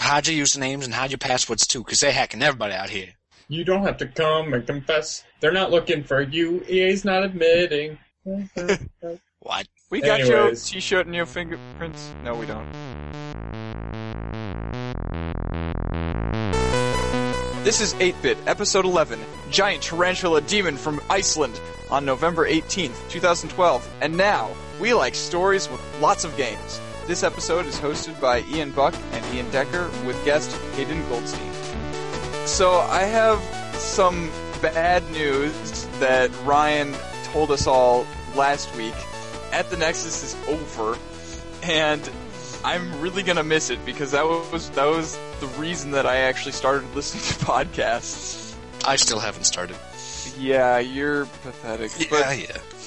So hide your usernames and hide your passwords too, because they're hacking everybody out here. You don't have to come and confess. They're not looking for you. EA's not admitting. What? We got your t-shirt and your fingerprints. No, we don't. This is 8-Bit, Episode 11, Giant Tarantula Demon from Iceland, on November 18th, 2012. And now, we like stories with lots of games. This episode is hosted by Ian Buck and Ian Decker with guest Hayden Goldstein. So, I have some bad news that Ryan told us all last week. At the Nexus is over, and I'm really gonna miss it because that was that was the reason that I actually started listening to podcasts. I still haven't started. Yeah, you're pathetic. Yeah, But yeah.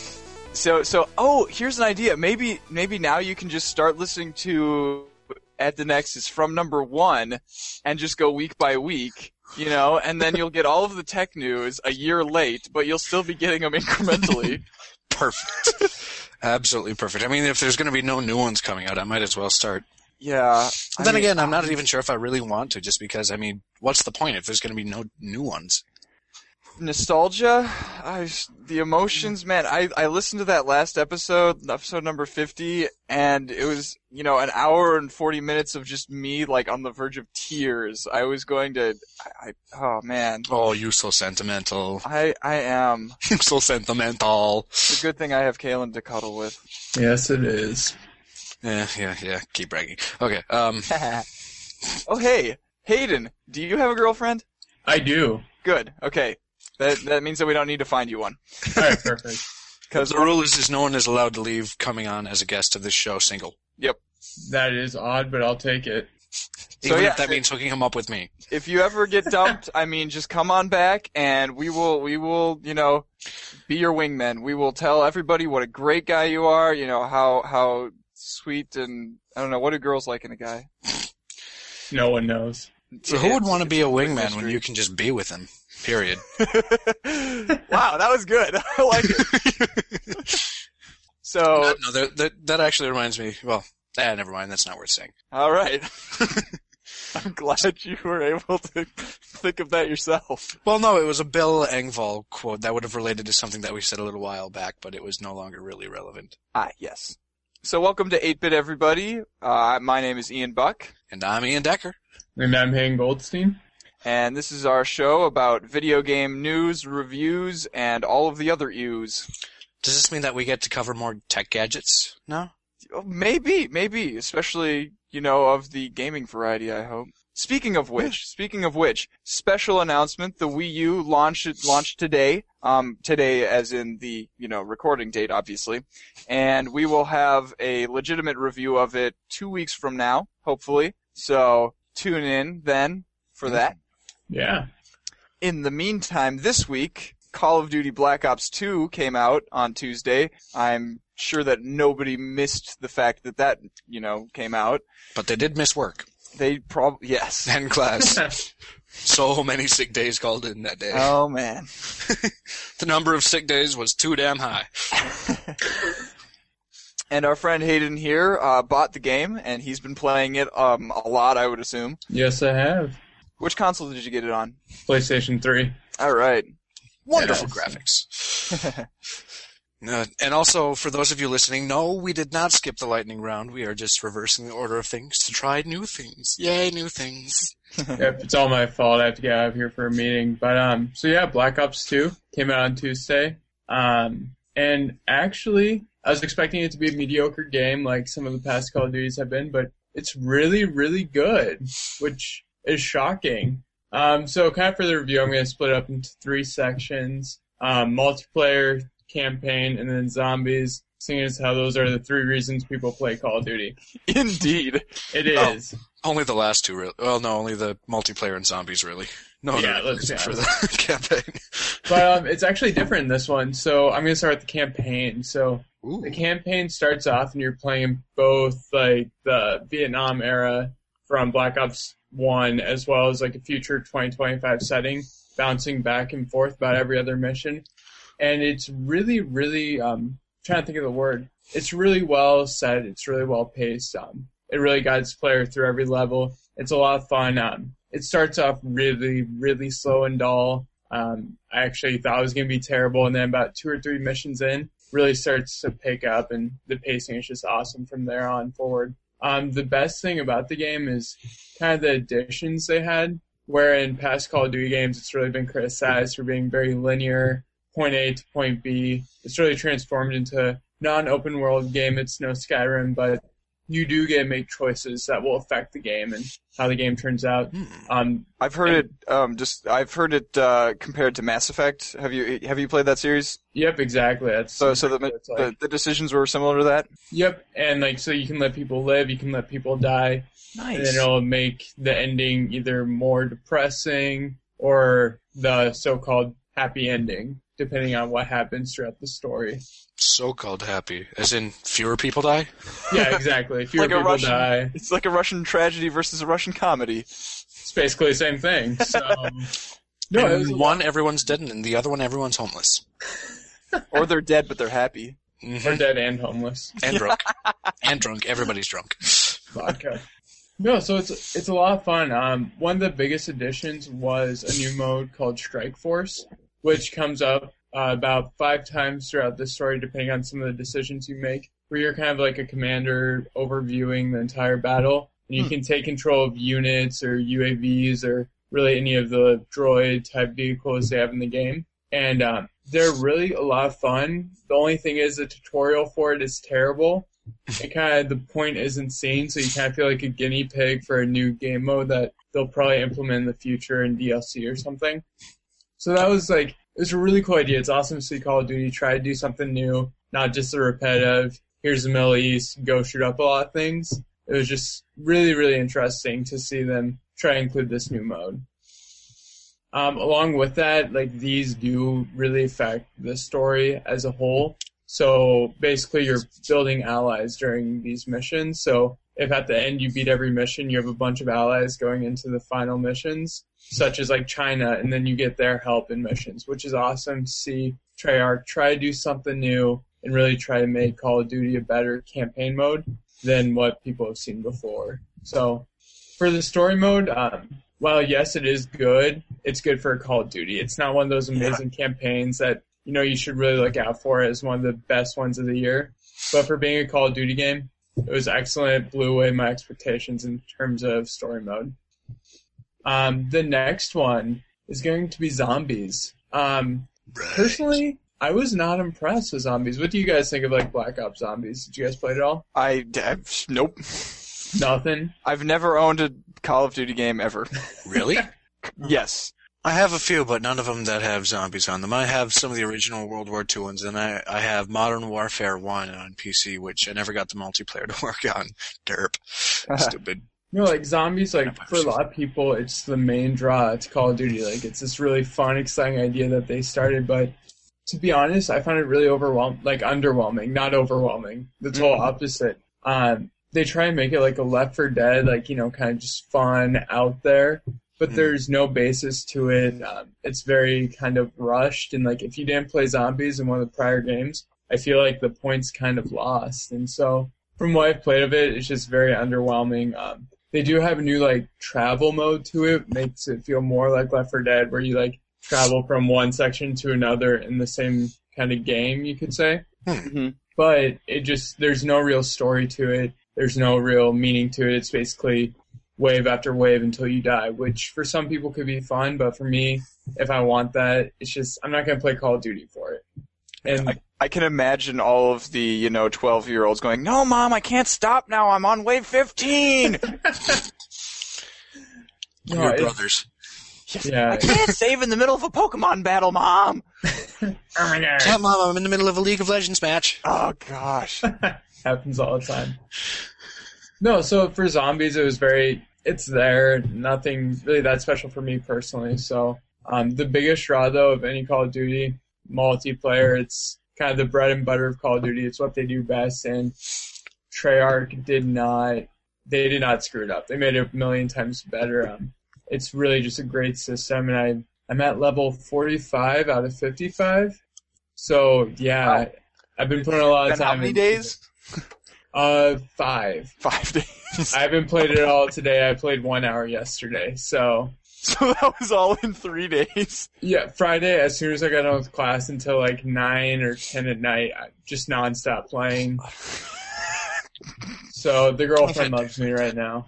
So so oh, here's an idea. Maybe maybe now you can just start listening to at the Nexus from number one and just go week by week. You know, and then you'll get all of the tech news a year late, but you'll still be getting them incrementally. Perfect. Absolutely perfect. I mean, if there's going to be no new ones coming out, I might as well start. yeah. But then again, I'm not even sure if I really want to, just because, I mean, what's the point if there's going to be no new ones? Nostalgia I, the emotions man I, I listened to that last episode episode number 50 and it was you know an hour and 40 minutes of just me like on the verge of tears i was going to i, I oh man Oh, you're so sentimental. i i am You so sentimental. it's a good thing i have Kalen to cuddle with yes, it is. Yeah, yeah, yeah. Keep bragging. Okay. Um. oh hey hayden do you have a girlfriend I do. good okay that that means that we don't need to find you one All right, perfect. because The rule is, is no one is allowed to leave coming on as a guest of this show single. Yep. That is odd, but I'll take it. So, Even yeah, if that means hooking him up with me. if you ever get dumped, I mean, just come on back and we will, we will, you know, be your wingmen. We will tell everybody what a great guy you are, you know, how, how sweet and, I don't know, what do girls like in a guy? No one knows. So who would want to be a wingman when you can just be with him? Period. wow, that was good. I like it. So, no, no, that, that that actually reminds me. Well, ah, never mind. That's not worth saying. alright. I'm glad you were able to think of that yourself. Well, no, it was a Bill Engvall quote that would have related to something that we said a little while back, but it was no longer really relevant. Ah, yes. So welcome to 8-Bit everybody. Uh, my name is Ian Buck. And I'm Ian Decker. And I'm Hank Goldstein. And this is our show about video game news, reviews, and all of the other U's. Does this mean that we get to cover more tech gadgets? No. Oh, Maybe, maybe, especially, you know, of the gaming variety, I hope. Speaking of which, speaking of which, special announcement, the Wii U launched, launched today, um, today as in the, you know, recording date, obviously. And we will have a legitimate review of it two weeks from now, hopefully. So, tune in then for that. Yeah. In the meantime, this week, Call of Duty Black Ops 2 came out on Tuesday. I'm sure that nobody missed the fact that that, you know, came out. But they did miss work They probably, yes. and class. so many sick days called in that day. Oh man. the number of sick days was too damn high. And our friend Hayden here, uh, bought the game and he's been playing it, um, a lot, I would assume. yes, I have. Which console did you get it on? PlayStation 3. Alright. Wonderful Yes. graphics. Uh, and also, for those of you listening, no, we did not skip the lightning round. We are just reversing the order of things to try new things. Yay, new things. yep, it's all my fault. I have to get out of here for a meeting. But um, so yeah, Black Ops 2 came out on Tuesday. Um, and actually, I was expecting it to be a mediocre game like some of the past Call of Duties have been, but it's really, really good, which is shocking. Um, so kind of for the review, I'm going to split it up into three sections: um, multiplayer, campaign, and then zombies. Seeing as how those are the three reasons people play Call of Duty. Indeed. it is. Oh. Only the last two, really. Well, no, only the multiplayer and zombies, really. No, Yeah, let's for the campaign. but um, it's actually different in this one. So I'm gonna start with the campaign. So Ooh. the campaign starts off and you're playing both like the Vietnam era from Black Ops One as well as like a future 2025 setting, bouncing back and forth about every other mission, and it's really, really um trying to think of the word. It's really well said. It's really well paced. Um, it really guides player through every level. it's a lot of fun. Um, it starts off really, really slow and dull. Um, I actually thought it was going to be terrible, and then about two or three missions in, really starts to pick up, and the pacing is just awesome from there on forward. Um, the best thing about the game is kind of the additions they had, where in past Call of Duty games, it's really been criticized for being very linear, point A to point B. It's really transformed into non-open world game. It's no Skyrim, but you do get to make choices that will affect the game and how the game turns out. Hmm. Um, I've heard it. Um, just I've heard it uh, compared to Mass Effect. Have you have you played that series? yep, exactly. That's So so the like. the, the decisions were similar to that. Yep, and like so you can let people live, you can let people die, and then it'll make the ending either more depressing or the so-called happy ending, depending on what happens throughout the story. So-called happy, as in fewer people die. Yeah, exactly. Fewer Like people Russian- die. It's like a Russian tragedy versus a Russian comedy. It's basically the same thing. So, no, it and was one everyone's dead, and the other one everyone's homeless Or they're dead but they're happy. Mhm. Or dead and homeless. and drunk, and drunk. Everybody's drunk. Vodka. No, so it's it's a lot of fun. Um, one of the biggest additions was a new mode called Strike Force, which comes up uh, about five times throughout the story, depending on some of the decisions you make. Where you're kind of like a commander overviewing the entire battle, and you Hmm. can take control of units or UAVs or really any of the droid type vehicles they have in the game. And um, they're really a lot of fun. The only thing is the tutorial for it is terrible. It kind of the point isn't seen, so you kind of feel like a guinea pig for a new game mode that they'll probably implement in the future in DLC or something. So that was like it was a really cool idea. It's awesome to see Call of Duty try to do something new, not just a repetitive. Here's the Middle East, go shoot up a lot of things. It was just really, really interesting to see them try to include this new mode. Um, along with that, like these do really affect the story as a whole. So basically, you're building allies during these missions. So if at the end you beat every mission, you have a bunch of allies going into the final missions, such as like China, and then you get their help in missions, which is awesome to see Treyarch try to do something new and really try to make Call of Duty a better campaign mode than what people have seen before. So for the story mode, um, while yes, it is good, it's good for Call of Duty. It's not one of those amazing campaigns that you know you should really look out for as one of the best ones of the year. But for being a Call of Duty game, it was excellent. It blew away my expectations in terms of story mode. Um, the next one is going to be zombies. Um, personally, I was not impressed with zombies. What do you guys think of like Black Ops Zombies? Did you guys play it at all? I, I nope. Nothing. I've never owned a Call of Duty game ever. Really? Yes. I have a few, but none of them that have zombies on them. I have some of the original World War II ones, and I, I have Modern Warfare 1 on PC, which I never got the multiplayer to work on. Derp. Stupid. You know, like zombies, like for a lot of people, it's the main draw It's Call of Duty. Like it's this really fun, exciting idea that they started, but to be honest, I found it really overwhelming, like underwhelming, not overwhelming. The total Mhm. opposite. Um, they try and make it like a Left 4 Dead, like you know, kind of just fun out there, but Mhm. there's no basis to it. Um, it's very kind of rushed, and like if you didn't play zombies in one of the prior games, I feel like the points kind of lost. And so, from what I've played of it, it's just very underwhelming. Um, they do have a new like travel mode to it, makes it feel more like Left 4 Dead, where you like travel from one section to another in the same kind of game, you could say. hmm But it just there's no real story to it. There's no real meaning to it. It's basically wave after wave until you die, which for some people could be fun, but for me, if I want that, it's just I'm not gonna play Call of Duty for it. And I can imagine all of the, you know, 12 year olds going, No, mom, I can't stop now. I'm on wave 15. No, Your brothers. yeah, I can't save in the middle of a Pokemon battle, mom. oh my god. Yeah, Mom, I'm in the middle of a League of Legends match. Oh, gosh. happens all the time. No, so for zombies, it was very. It's there. Nothing really that special for me personally. So um, the biggest draw though of any Call of Duty multiplayer, it's kind of the bread and butter of Call of Duty. It's what they do best, and Treyarch did not. They did not screw it up. They made it a million times better. Um, it's really just a great system, and I I'm at level 45 out of 55. So yeah, Wow. I've been putting a lot of time. how many into days? Uh, five. Five days. I haven't played it all today. I played one hour yesterday. So So that was all in three days. yeah, Friday as soon as I got done with class until like nine or ten at night, just nonstop playing. So the girlfriend loves me right now.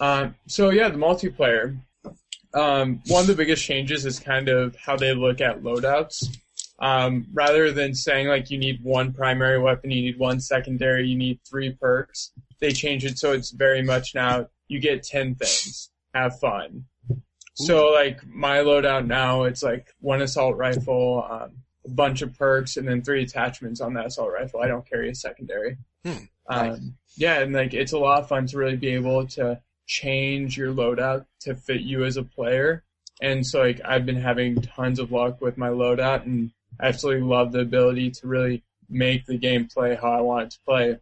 Um, so yeah, the multiplayer. Um, one of the biggest changes is kind of how they look at loadouts. Um, rather than saying like you need one primary weapon, you need one secondary, you need three perks, they change it so it's very much now you get ten things. Have fun. So like my loadout now, it's like one assault rifle, um, a bunch of perks, and then three attachments on that assault rifle. I don't carry a secondary. Hmm, um, yeah, and like it's a lot of fun to really be able to change your loadout to fit you as a player. And so like I've been having tons of luck with my loadout, and I absolutely love the ability to really make the game play how I want it to play.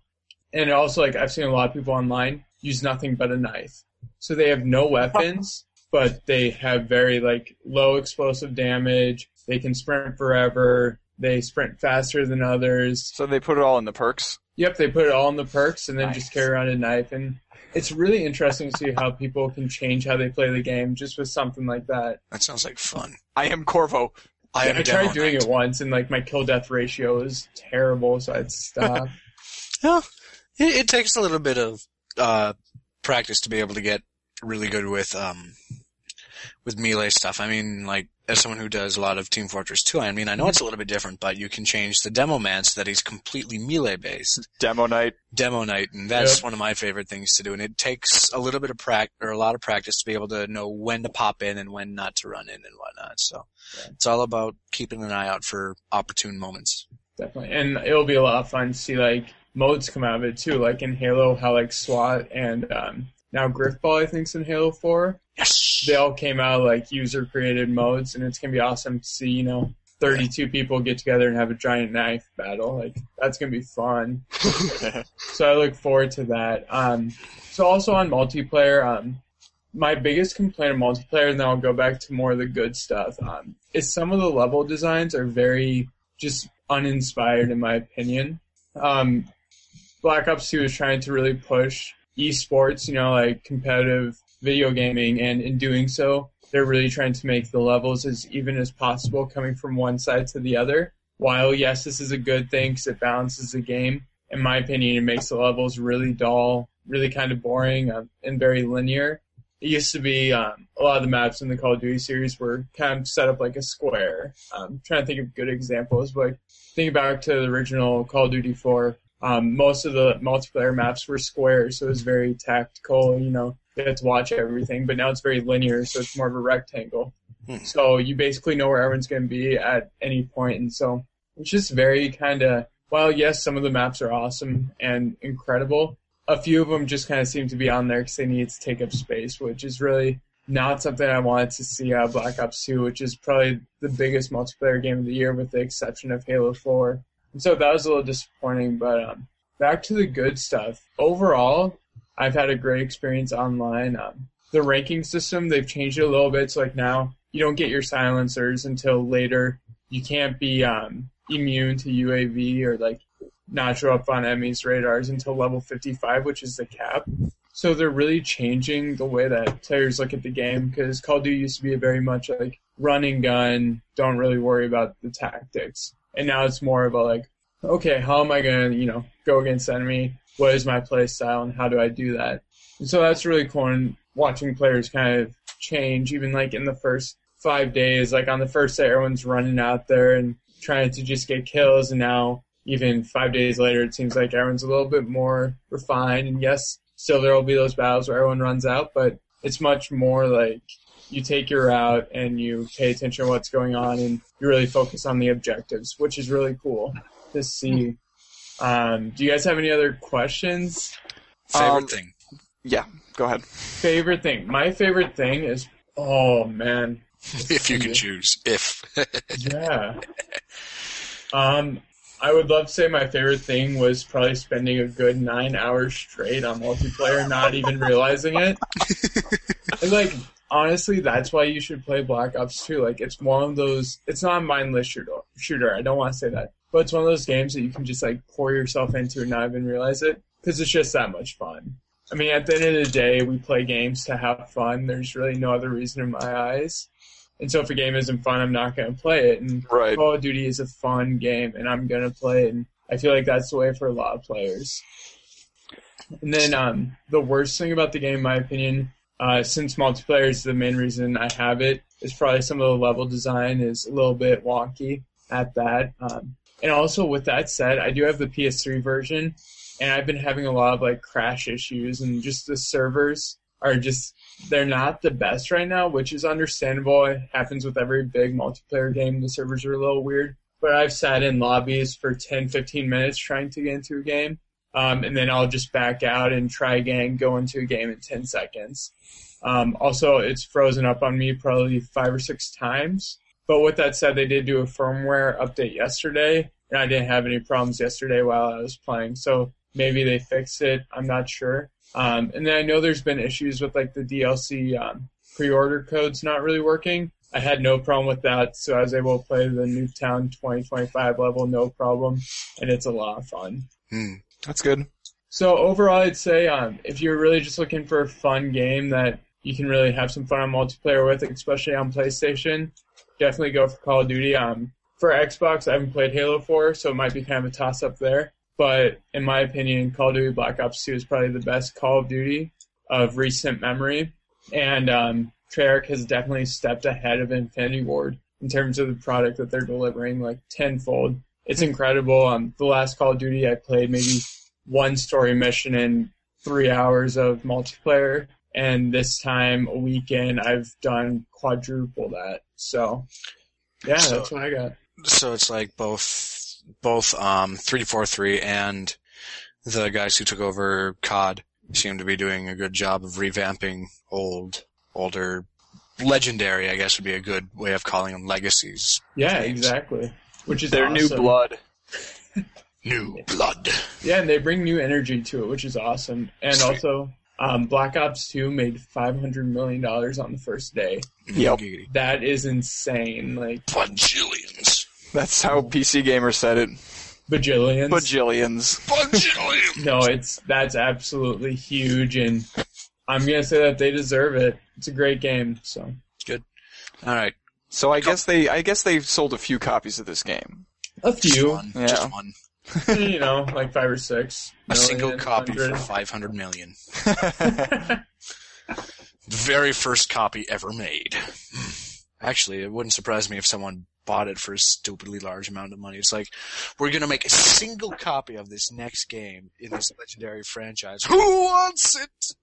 And also like I've seen a lot of people online use nothing but a knife. So they have no weapons, but they have very like low explosive damage. They can sprint forever. They sprint faster than others. So they put it all in the perks. Yep, they put it all in the perks and then Nice. just carry around a knife. And it's really interesting to see how people can change how they play the game just with something like that. That sounds like fun. I am Corvo. I, am I a tried doing knight. it once and like my kill death ratio is terrible, so I'd stop. Yeah, it, it takes a little bit of uh, practice to be able to get really good with um, with melee stuff. I mean, like as someone who does a lot of Team Fortress 2, I mean, I know it's a little bit different, but you can change the demo man so that he's completely melee based. Demoknight. Demo night, and that's Yep. one of my favorite things to do. And it takes a little bit of prac or a lot of practice to be able to know when to pop in and when not to run in and whatnot. So Yeah. it's all about keeping an eye out for opportune moments. Definitely. And it'll be a lot of fun to see like modes come out of it too, like in Halo, how like SWAT and um, now Grifball I think, is in Halo 4. Yes. they all came out like user created modes and it's gonna be awesome to see, you know, 32 people get together and have a giant knife battle. Like that's gonna be fun. So I look forward to that. Um, so also on multiplayer, um, my biggest complaint of multiplayer, and then I'll go back to more of the good stuff, um, is some of the level designs are very just uninspired in my opinion. Um, Black Ops 2 is trying to really push esports, you know, like competitive video gaming, and in doing so, they're really trying to make the levels as even as possible coming from one side to the other. While yes, this is a good thing because it balances the game, in my opinion, it makes the levels really dull, really kind of boring, um, and very linear. It used to be um, a lot of the maps in the Call of Duty series were kind of set up like a square. Um, trying to think of good examples, but like, think back to the original Call of Duty 4. Um, most of the multiplayer maps were squares, so it was very tactical. You know, you to watch everything, but now it's very linear, so it's more of a rectangle. Hmm. So you basically know where everyone's going to be at any point, and so it's just very kind of. Well, yes, some of the maps are awesome and incredible, a few of them just kind of seem to be on there because they need to take up space, which is really not something I wanted to see out of Black Ops 2, which is probably the biggest multiplayer game of the year with the exception of Halo 4. And so that was a little disappointing, but um, back to the good stuff. Overall, I've had a great experience online. Um, the ranking system, they've changed it a little bit. So like now, you don't get your silencers until later. You can't be um, immune to UAV or like not show up on enemies' radars until level 55, which is the cap. So they're really changing the way that players look at the game because Call of Duty used to be very much like running gun, don't really worry about the tactics. And now it's more of a like, okay, how am I going to, you know, go against enemy? What is my play style and how do I do that? And so that's really cool and watching players kind of change even like in the first five days, like on the first day, everyone's running out there and trying to just get kills. And now even five days later, it seems like everyone's a little bit more refined. And yes, still there will be those battles where everyone runs out, but it's much more like you take your route and you pay attention to what's going on and you really focus on the objectives, which is really cool to see. Um, do you guys have any other questions? Favorite Um, thing. Yeah, go ahead. Favorite thing? My favorite thing is, oh man, if you can choose. If. yeah. Um, I would love to say my favorite thing was probably spending a good nine hours straight on multiplayer, not even realizing it. And like, honestly, that's why you should play Black Ops 2. Like, it's one of those. It's not a mindless shooter. Shooter. I don't want to say that, but it's one of those games that you can just like pour yourself into and not even realize it because it's just that much fun. I mean, at the end of the day, we play games to have fun. There's really no other reason in my eyes. And so if a game isn't fun, I'm not going to play it. And Right. Call of Duty is a fun game, and I'm going to play it. And I feel like that's the way for a lot of players. And then um, the worst thing about the game, in my opinion, uh, since multiplayer is the main reason I have it, is probably some of the level design is a little bit wonky at that. Um, and also, with that said, I do have the PS3 version, and I've been having a lot of like crash issues, and just the servers are just they're not the best right now, which is understandable. It happens with every big multiplayer game. The servers are a little weird. But I've sat in lobbies for 10, 15 minutes trying to get into a game. Um, and then I'll just back out and try again, go into a game in 10 seconds. Um, also, it's frozen up on me probably five or six times. But with that said, they did do a firmware update yesterday, and I didn't have any problems yesterday while I was playing. So maybe they fixed it. I'm not sure. Um, and then I know there's been issues with like the DLC um, pre-order codes not really working. I had no problem with that, so I was able to play the Nuketown 2025 level no problem, and it's a lot of fun. Hmm. That's good. So overall, I'd say um, if you're really just looking for a fun game that you can really have some fun on multiplayer with, especially on PlayStation, definitely go for Call of Duty. Um, for Xbox, I haven't played Halo 4, so it might be kind of a toss up there. But in my opinion, Call of Duty Black Ops 2 is probably the best Call of Duty of recent memory. And um, Treyarch has definitely stepped ahead of Infinity Ward in terms of the product that they're delivering, like tenfold. It's incredible. Um, the last Call of Duty I played maybe one story mission and three hours of multiplayer. And this time, a weekend, I've done quadruple that. So, yeah, So- that's what I got. So it's like both both um 343 and the guys who took over COD seem to be doing a good job of revamping old older legendary, I guess would be a good way of calling them legacies. Yeah, games. exactly. Which is Their new blood. New blood. Yeah, and they bring new energy to it, which is awesome. And Sweet. also, um, Black Ops 2 made $500 million on the first day. Yep. That is insane. Like, Bajillions. That's how PC Gamer said it. bajillions. Bajillions. Bajillions. no, it's, that's absolutely huge. And I'm going to say that they deserve it. It's a great game. So, Good. All right. So I guess they I guess they sold a few copies of this game. a Just few, one. Yeah. Just one. you know, like five or six. A single million, copy for 500 million. The very first copy ever made. Actually, it wouldn't surprise me if someone bought it for a stupidly large amount of money. It's like, we're gonna make a single copy of this next game in this legendary franchise. Who wants it?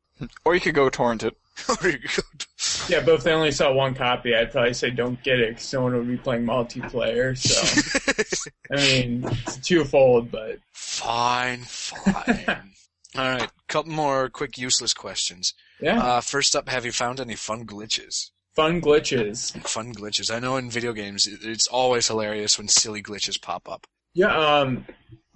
or you could go torrent it. Or you go to- Yeah, but if they only sell one copy, I'd probably say don't get it because no one would be playing multiplayer. So, I mean, it's twofold, but fine, fine. Alright, couple more quick useless questions. yeah, Uh, first up, have you found any fun glitches? fun glitches. Fun glitches. I know in video games, it's always hilarious when silly glitches pop up. Yeah, um,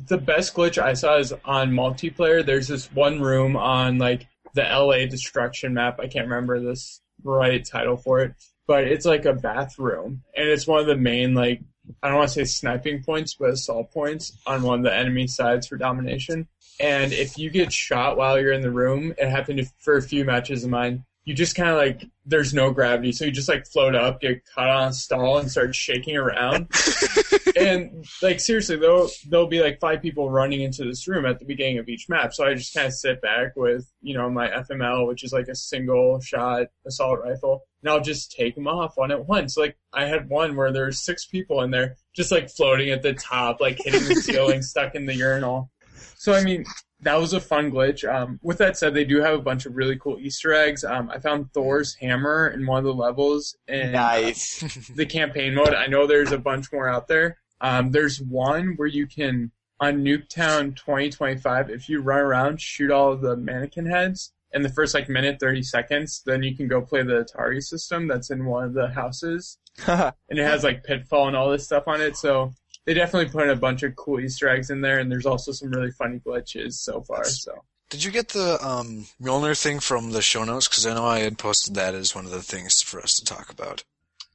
the best glitch I saw is on multiplayer. There's this one room on like the LA destruction map. I can't remember this right title for it, but it's like a bathroom, and it's one of the main like I don't want to say sniping points, but assault points on one of the enemy sides for domination. And if you get shot while you're in the room, it happened for a few matches of mine. You just kind of like there's no gravity, so you just like float up, get caught on a stall, and start shaking around and like seriously, there'll there'll be like five people running into this room at the beginning of each map. So I just kind of sit back with you know my FAL, which is like a single shot assault rifle, I'll just take them off one at once. Like I had one where there were six people in there, just like floating at the top, like hitting the ceiling, stuck in the urinal. So I mean. That was a fun glitch. Um, with that said, they do have a bunch of really cool Easter eggs. Um, I found Thor's hammer in one of the levels, and Nice. the campaign mode. I know there's a bunch more out there. Um, there's one where you can on Nuketown 2025. If you run around, shoot all of the mannequin heads in the first like minute 30 seconds, then you can go play the Atari system that's in one of the houses, and it has like Pitfall and all this stuff on it. So they definitely put in a bunch of cool Easter eggs in there, and there's also some really funny glitches so far. So Did you get the um, Mjolnir thing from the show notes? Because I know I had posted that as one of the things for us to talk about.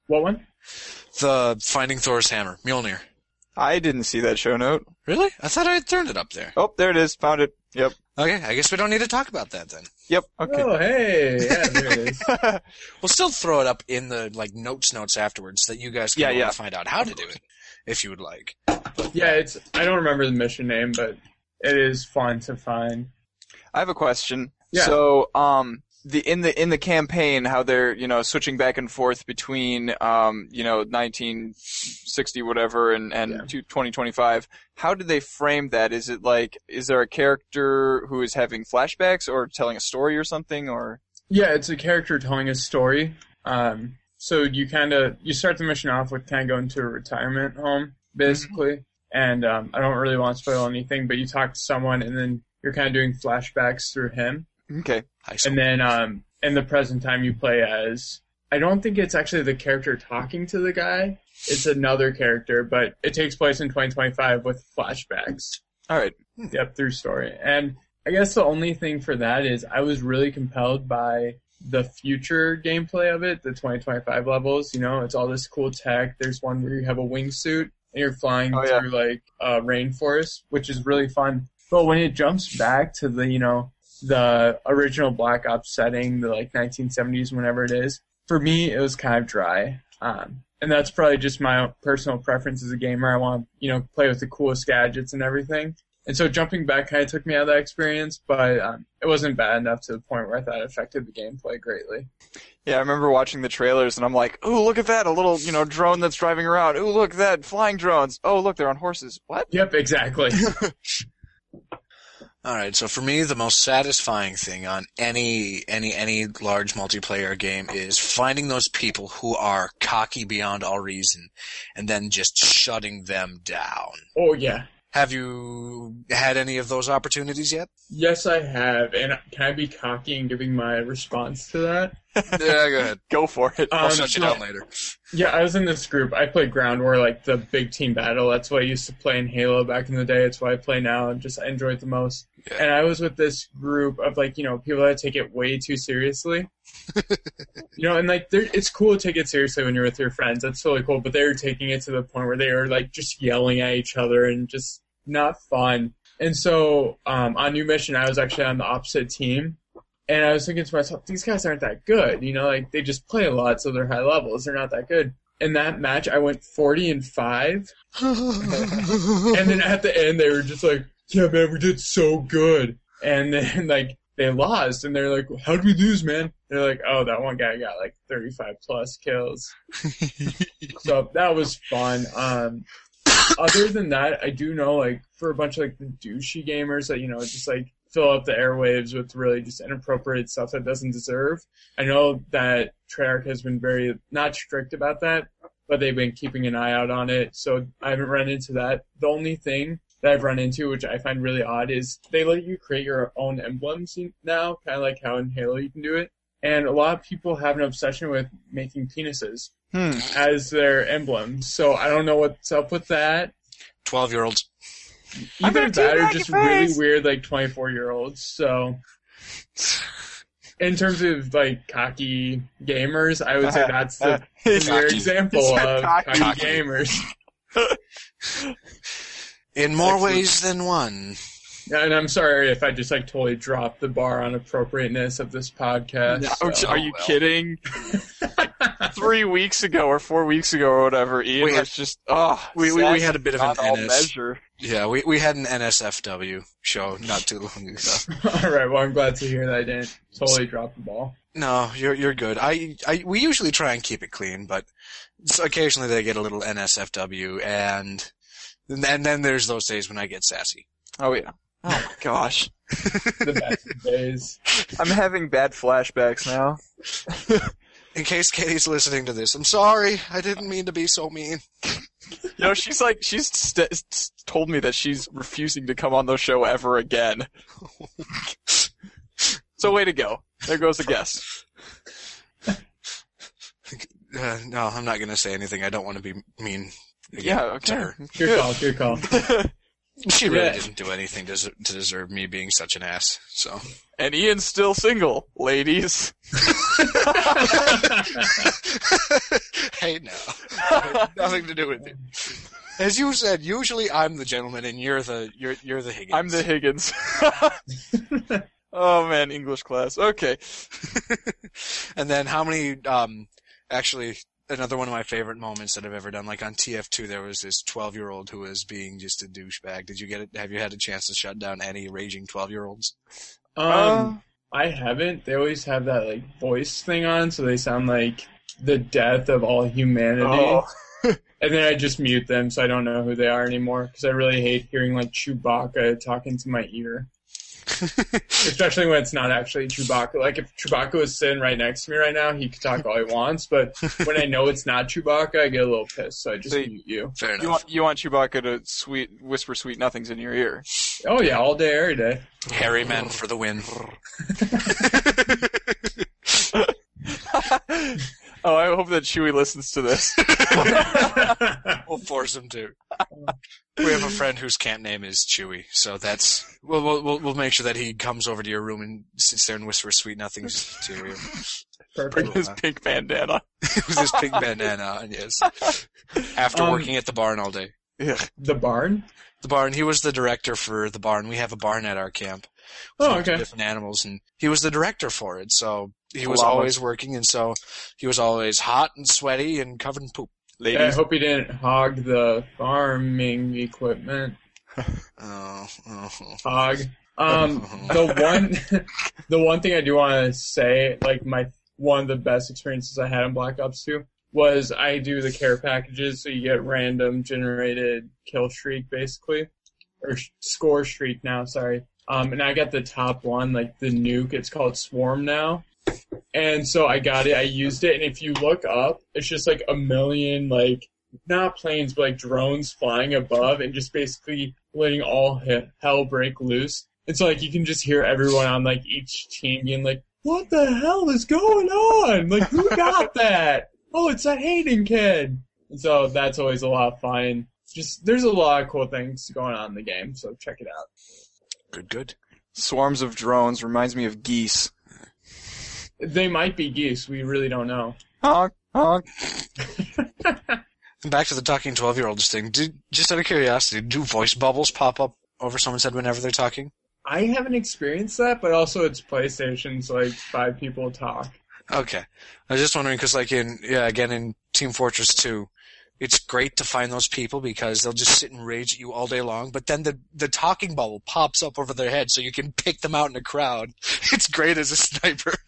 what one? The Finding Thor's Hammer, Mjolnir. I didn't see that show note. Really? I thought I had turned it up there. Oh, there it is. Found it. Yep. Okay, I guess we don't need to talk about that then. Yep. Okay. Oh, hey, yeah, there it is. We'll still throw it up in the like notes notes afterwards so that you guys can Yeah, yeah. find out how to do it if you would like. yeah, it's. I don't remember the mission name, but it is fun to find. I have a question. Yeah. So, um, the in the in the campaign, how they're you know switching back and forth between um, you know 1960 whatever and and Yeah. 2025. How did they frame that? Is it like is there a character who is having flashbacks or telling a story or something or? Yeah, it's a character telling a story. Um, so you kind of you start the mission off with kind of going to a retirement home, basically. And um, I don't really want to spoil anything, but you talk to someone, and then you're kind of doing flashbacks through him. Okay. High school. And then um, in the present time, you play as. I don't think it's actually the character talking to the guy. It's another character, but it takes place in 2025 with flashbacks. All right. Yep, through story. And I guess the only thing for that is I was really compelled by the future gameplay of it, the 2025 levels. You know, it's all this cool tech. There's one where you have a wingsuit and you're flying Oh, yeah. through like uh, rainforest, which is really fun. But when it jumps back to the, you know, the original Black Ops setting, the like 1970s, whenever it is, for me, it was kind of dry. Um, and that's probably just my personal preference as a gamer. I want to, you know, play with the coolest gadgets and everything. And so jumping back kind of took me out of that experience, but um, it wasn't bad enough to the point where I thought it affected the gameplay greatly. Yeah, I remember watching the trailers and I'm like, "Ooh, look at that! A little, you know, drone that's driving around. Ooh, look at that! Flying drones. Oh, look, they're on horses. What? Yep, exactly. All right, so for me, the most satisfying thing on any any any large multiplayer game is finding those people who are cocky beyond all reason, and then just shutting them down. oh yeah. Have you had any of those opportunities yet? Yes, I have. And can I be cocky and giving my response to that? Yeah, go ahead. Go for it." I'll Um, shut you so- down later. Yeah, I was in this group. I played Ground War, like the big team battle. That's what I used to play in Halo back in the day. It's what I play now and just I enjoy it the most. Yeah. And I was with this group of like, you know, people that take it way too seriously. you know, and like it's cool to take it seriously when you're with your friends. That's totally cool. But they were taking it to the point where they were like just yelling at each other and just not fun. And so um, on New Mission, I was actually on the opposite team. And I was thinking to myself, these guys aren't that good. You know, like they just play a lot, so they're high levels. They're not that good. In that match, I went 40 and 5. And then at the end, they were just like, yeah, man, we did so good. And then, like, they lost. And they're like, how did we lose, man? They're like, oh, that one guy got like 35 plus kills. so that was fun. Um, other than that, I do know, like, for a bunch of like the douchey gamers that, you know, just like fill up the airwaves with really just inappropriate stuff that doesn't deserve. I know that Treyarch has been very not strict about that, but they've been keeping an eye out on it. So I haven't run into that. The only thing that I've run into, which I find really odd, is they let you create your own emblems now, kind of like how in Halo you can do it. And a lot of people have an obsession with making penises Hmm. as their emblems. So I don't know what's up with that. Twelve year olds. I'm Either gonna that or just your really weird, like 24 year olds. So, in terms of like cocky gamers, I would say that's the He's clear example of cocky. cocky, Cocky. gamers. In more Excellent. ways than one. And I'm sorry if I just like totally dropped the bar on appropriateness of this podcast. Ouch, so- are you oh, well. kidding? Three weeks ago or four weeks ago or whatever, Ian We was just oh, we- we- we had a bit of an not NS. measure. Yeah, we we had an NSFW show not too long ago. All right. Well, I'm glad to hear that I didn't totally drop the ball. No, you're you're good. I, I we usually try and keep it clean, but occasionally they get a little NSFW, and and then there's those days when I get sassy. Oh yeah. Oh my gosh, The best of days. I'm having bad flashbacks now. In case Katie's listening to this, I'm sorry. I didn't mean to be so mean. You know, she's like she's st- st- told me that she's refusing to come on the show ever again. so way to go. There goes a guest. Uh, no, I'm not gonna say anything. I don't want to be mean. again Yeah, to okay. her. Good call. Good call. She really Yeah. didn't do anything to, to deserve me being such an ass. So. and Ian's still single, ladies. hey, now. Nothing to do with it. As you said, usually I'm the gentleman and you're the you're you're the Higgins. I'm the Higgins. oh man, English class. Okay. and then how many? Um, actually, another one of my favorite moments that I've ever done. Like on TF2, there was this 12 year old who was being just a douchebag. Did you get it? Have you had a chance to shut down any raging 12 year olds? Um, Uh, I haven't. They always have that like voice thing on, so they sound like the death of all humanity. oh. And then I just mute them, so I don't know who they are anymore. Because I really hate hearing like Chewbacca talking to my ear, especially when it's not actually Chewbacca. Like if Chewbacca was sitting right next to me right now, he could talk all he wants. But when I know it's not Chewbacca, I get a little pissed, so I just So you- mute you. Fair enough. You want you want Chewbacca to sweet whisper sweet nothings in your ear. Oh yeah, all day, every day. Hairy men for the win. oh, I hope that Chewie listens to this. we'll force him to. We have a friend whose camp name is Chewy, so that's we'll we'll we'll, we'll make sure that he comes over to your room and sits there and whispers sweet nothings to you Perfect. His pink bandana. with his pink bandana on. Yes, after Um, working at the barn all day. Yeah. The barn. The barn. He was the director for the barn. We have a barn at our camp. Oh, okay. Different animals, and he was the director for it. So he was always working, and so he was always hot and sweaty and covered in poop. Yeah, I hope he didn't hog the farming equipment. Oh, oh, Hog. Um, the one, the one thing I do want to say, like my one of the best experiences I had in Black Ops 2 was I do the care packages, so you get random generated kill streak basically, or sh- score streak now. Sorry. Um, and I got the top one, like the nuke. It's called Swarm now. And so I got it, I used it, and if you look up, it's just like a million, like, not planes, but like drones flying above and just basically letting all he- hell break loose. And so like you can just hear everyone on like each team being like, what the hell is going on? Like who got that? Oh, it's that Hayden kid. And so that's always a lot of fun. Just, there's a lot of cool things going on in the game, so check it out. good, good. Swarms of drones reminds me of geese. They might be geese, we really don't know. Honk, honk. Back to the talking twelve-year-olds thing. Did just out of curiosity, do voice bubbles pop up over someone's head whenever they're talking? I haven't experienced that, but also it's PlayStation, so like five people talk. Okay. I was just wondering because, like, in yeah, again in Team Fortress 2, it's great to find those people because they'll just sit and rage at you all day long. But then the the talking bubble pops up over their head, so you can pick them out in a crowd. It's great as a sniper.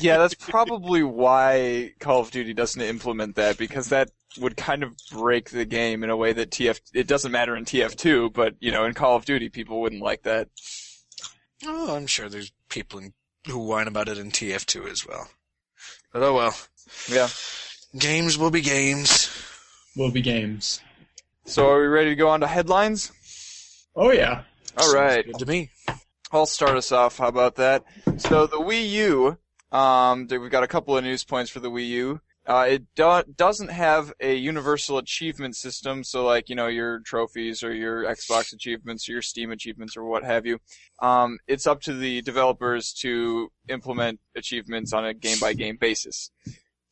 Yeah, that's probably why Call of Duty doesn't implement that because that would kind of break the game in a way that TF it doesn't matter in TF2, but you know, in Call of Duty people wouldn't like that. oh, I'm sure there's people in, who whine about it in TF2 as well. But oh well, Yeah. Games will be games. Will be games. So are we ready to go on to headlines? Oh yeah. All right. Good to me. I'll start us off. How about that? So the Wii U, um, we've got a couple of news points for the Wii U. Uh, it do- doesn't have a universal achievement system, so like you know your trophies or your Xbox achievements or your Steam achievements or what have you. Um, it's up to the developers to implement achievements on a game by game basis.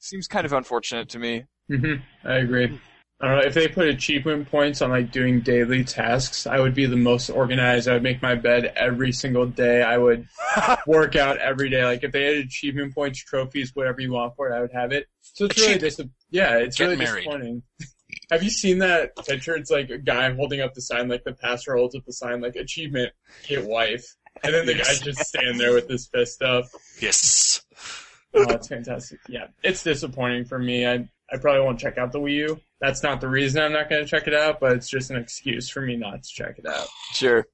Seems kind of unfortunate to me. hmm I agree. I don't know if they put achievement points on like doing daily tasks. I would be the most organized. I would make my bed every single day. I would work out every day. Like if they had achievement points, trophies, whatever you want for it, I would have it. So it's really dis- yeah, it's Get really married. disappointing. have you seen that picture? It's like a guy holding up the sign, like the pastor holds up the sign, like achievement, get wife, and then the Yes. guy's just standing there with his fist up. Yes. Oh, it's fantastic. Yeah, it's disappointing for me. I I probably won't check out the Wii U. That's not the reason I'm not going to check it out, but it's just an excuse for me not to check it out. Sure.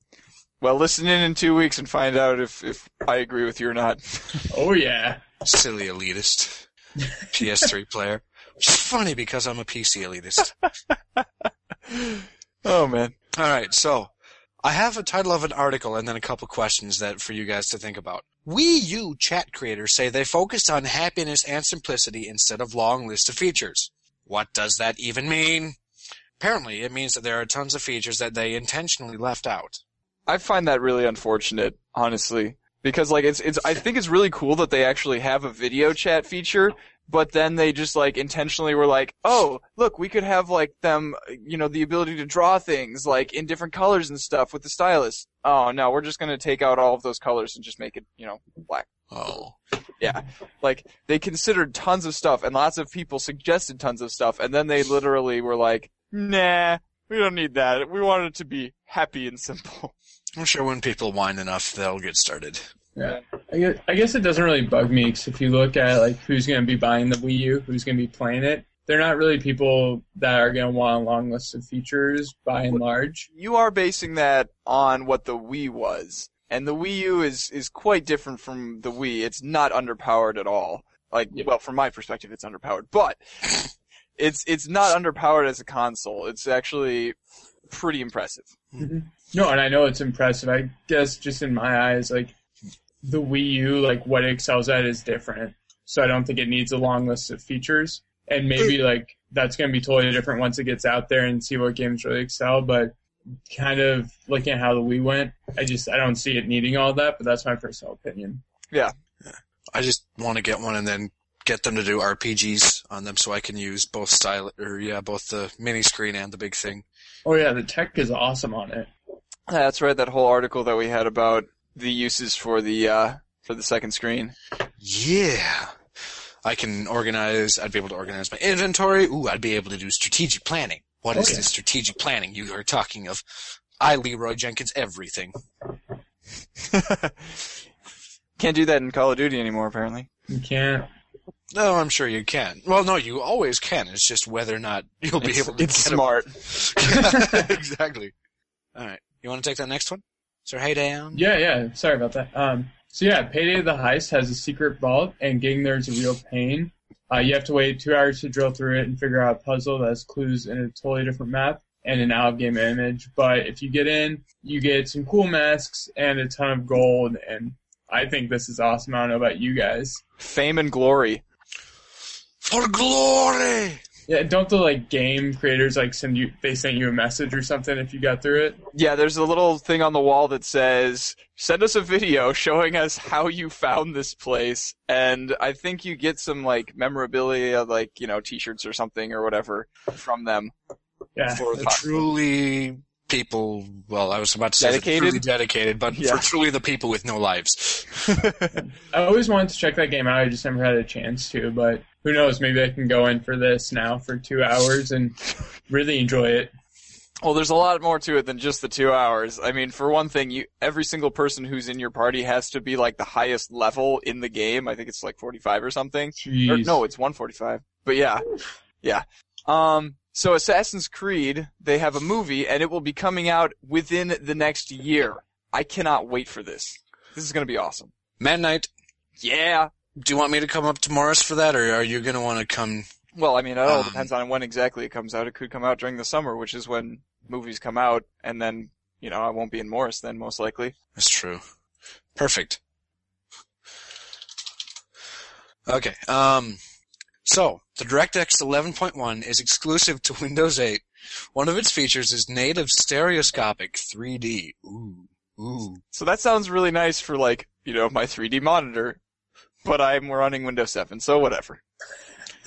Well, listen in in two weeks and find out if, if I agree with you or not. Oh yeah, Silly elitist. PS3 player. Which is funny because I'm a PC elitist. Oh man. Alright, so I have a title of an article and then a couple questions that for you guys to think about. Wii U chat creators say they focused on happiness and simplicity instead of long list of features. What does that even mean? Apparently, it means that there are tons of features that they intentionally left out. I find that really unfortunate, honestly. Because like it's it's I think it's really cool that they actually have a video chat feature, but then they just like intentionally were like, oh, look, we could have like them, you know, the ability to draw things like in different colors and stuff with the stylus. Oh no, we're just gonna take out all of those colors and just make it, you know, black. Oh. Yeah. Like, they considered tons of stuff and lots of people suggested tons of stuff and then they literally were like, nah, we don't need that. We want it to be happy and simple. I'm sure when people whine enough, they'll get started. Yeah, I guess, I guess it doesn't really bug me because if you look at like who's going to be buying the Wii U, who's going to be playing it, they're not really people that are going to want a long list of features by and large. You are basing that on what the Wii was. And the Wii U is, is quite different from the Wii. It's not underpowered at all. Like, Yeah. well, from my perspective, it's underpowered, but it's, it's not underpowered as a console. It's actually pretty impressive. Mm-hmm. No, and I know it's impressive. I guess just in my eyes, like the Wii U, like what it excels at is different. So I don't think it needs a long list of features. And maybe like that's going to be totally different once it gets out there and see what games really excel. But kind of looking at how the Wii went, I just I don't see it needing all that. But that's my personal opinion. Yeah, I just want to get one and then get them to do RPGs on them so I can use both style or yeah, both the mini screen and the big thing. Oh yeah, the tech is awesome on it. That's right, that whole article that we had about the uses for the, uh, for the second screen. Yeah. I can organize, I'd be able to organize my inventory. Ooh, I'd be able to do strategic planning. What is Okay. this strategic planning you are talking of? I, Leroy Jenkins, everything. Can't do that in Call of Duty anymore, apparently. You can't. No, I'm sure you can. Well, no, you always can. It's just whether or not you'll be It's, able to it's get 'em. smart. exactly. All right. You want to take that next one? Sir Hayden? Yeah, yeah. Sorry about that. Um, so yeah, Payday of the Heist has a secret vault, and getting there is a real pain. Uh, you have to wait two hours to drill through it and figure out a puzzle that has clues in a totally different map and an out-of-game image. But if you get in, you get some cool masks and a ton of gold, and I think this is awesome. I don't know about you guys. Fame and glory. For glory! Yeah, don't the like game creators like send you? They sent you a message or something if you got through it. Yeah, there's a little thing on the wall that says, send us a video showing us how you found this place. And I think you get some like memorabilia, like, you know, t-shirts or something or whatever from them. Yeah, For The the- truly people, well, I was about to say the Dedicated? truly dedicated, but Yeah. for truly the people with no lives. I always wanted to check that game out. I just never had a chance to, but who knows? Maybe I can go in for this now for two hours and really enjoy it. Well, there's a lot more to it than just the two hours. I mean, for one thing, you every single person who's in your party has to be like the highest level in the game. I think it's like 45 or something. Or, no, it's 145. But yeah, yeah. Um, so Assassin's Creed, they have a movie, and it will be coming out within the next year. I cannot wait for this. This is gonna be awesome. Man Knight, Yeah. Do you want me to come up to Morris for that, or are you going to want to come? Well, I mean, it all Um, depends on when exactly it comes out. It could come out during the summer, which is when movies come out, and then, you know, I won't be in Morris then, most likely. That's true. Perfect. Okay, um, so, the DirectX 11.1 is exclusive to Windows 8. One of its features is native stereoscopic 3D. Ooh, ooh. So that sounds really nice for like, you know, my 3D monitor, but I'm running Windows 7, so whatever.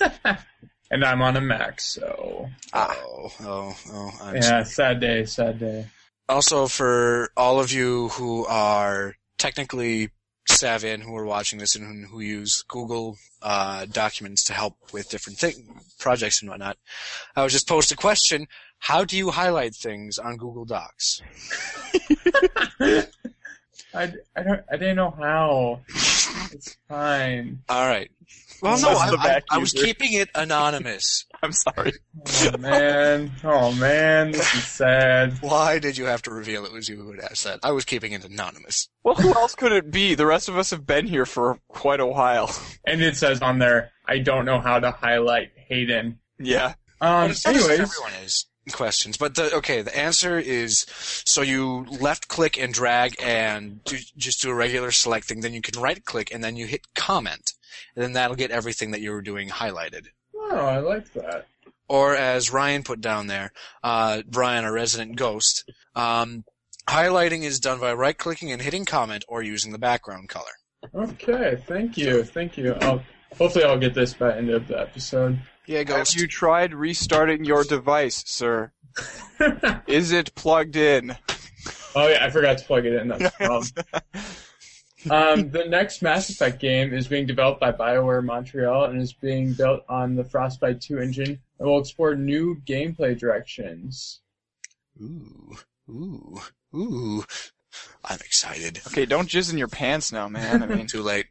and I'm on a Mac, so Ah. Oh, oh, oh. I'm yeah, sad day, sad day. Also, for all of you who are technically savvy and who are watching this and who use Google uh, documents to help with different thing, projects and whatnot, I was just posed a question: How do you highlight things on Google Docs? I, I don't I didn't know how. It's fine. All right. Well, no, I, I, I was keeping it anonymous. I'm sorry. Oh man, oh man, this is sad. Why did you have to reveal it was you who had asked that? I was keeping it anonymous. Well, who else could it be? The rest of us have been here for quite a while. And it says on there, I don't know how to highlight Hayden. yeah. Um, But it's not as if anyways, everyone is questions. But the okay, the answer is so you left click and drag and do, just do a regular select thing. Then you can right click and then you hit comment, and then that'll get everything that you were doing highlighted. oh, I like that. Or as Ryan put down there, uh, Brian, a resident ghost, um, highlighting is done by right clicking and hitting comment or using the background color. Okay, thank you, thank you. I'll Hopefully, I'll get this by the end of the episode. Yeah, Have you tried restarting your device, sir? Is it plugged in? Oh yeah, I forgot to plug it in. That's the um, the next Mass Effect game is being developed by BioWare Montreal and is being built on the Frostbite 2 engine and will explore new gameplay directions. Ooh, ooh, ooh. I'm excited. Okay, don't jizz in your pants now, man. I mean, Too late.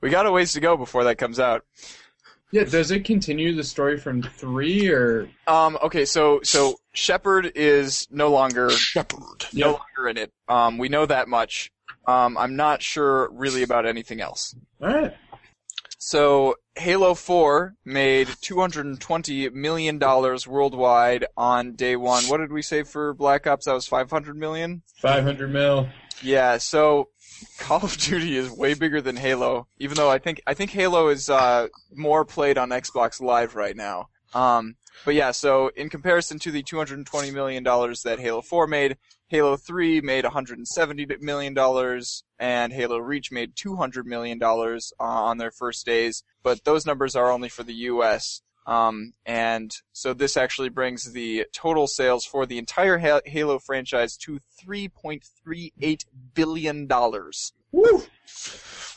we got a ways to go before that comes out. Yeah, does it continue the story from three or? Um, okay, so so Shepard is no longer Shepherd. no longer in it. Um, we know that much. Um, I'm not sure really about anything else. All right. So Halo 4 made 220 million dollars worldwide on day one. What did we say for Black Ops? That was 500 million. 500 mil. Yeah. So Call of Duty is way bigger than Halo. Even though I think I think Halo is uh, more played on Xbox Live right now. Um, but yeah. So in comparison to the 220 million dollars that Halo 4 made, Halo 3 made 170 million dollars, and Halo Reach made 200 million dollars uh, on their first days. But those numbers are only for the U.S. Um, and so this actually brings the total sales for the entire Halo franchise to 3.38 billion dollars. Woo!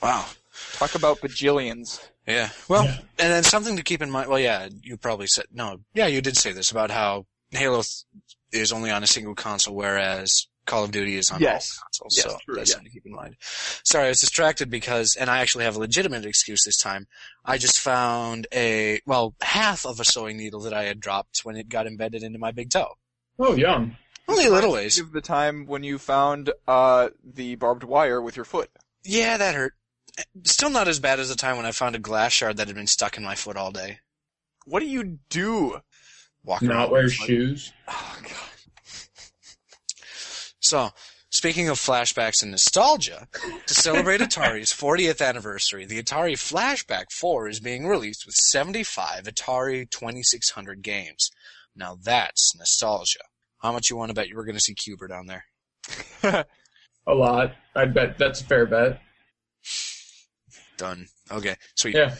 Wow. Talk about bajillions. Yeah. Well, Yeah. and then something to keep in mind. Well, yeah, you probably said no. Yeah, you did say this about how Halo th- is only on a single console, whereas Call of Duty is on Yes. all consoles. Yes, so true, that's yeah. something to keep in mind. Sorry, I was distracted because, and I actually have a legitimate excuse this time. I just found a well half of a sewing needle that I had dropped when it got embedded into my big toe. Oh, yum. Only a little ways. Give the time when you found uh, the barbed wire with your foot. Yeah, that hurt. Still not as bad as the time when I found a glass shard that had been stuck in my foot all day. What do you do? Walk Not around wear my shoes. Oh, God. So, speaking of flashbacks and nostalgia, to celebrate Atari's 40th anniversary, the Atari Flashback 4 is being released with 75 Atari 2600 games. Now that's nostalgia. How much you want to bet you were going to see Cuber down there? A lot. I bet that's a fair bet. Done. Okay, sweet. Yeah.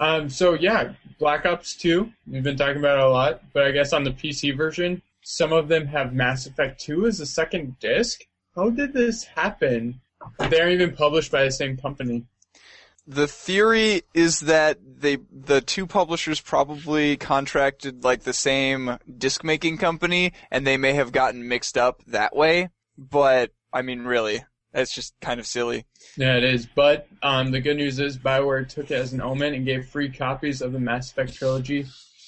Um, so yeah, Black Ops 2, we've been talking about it a lot, but I guess on the PC version, some of them have Mass Effect 2 as a second disc. How did this happen? They aren't even published by the same company. The theory is that they the two publishers probably contracted like the same disc making company and they may have gotten mixed up that way. But I mean really, that's just kind of silly. Yeah, it is. But um, the good news is Bioware took it as an omen and gave free copies of the Mass Effect trilogy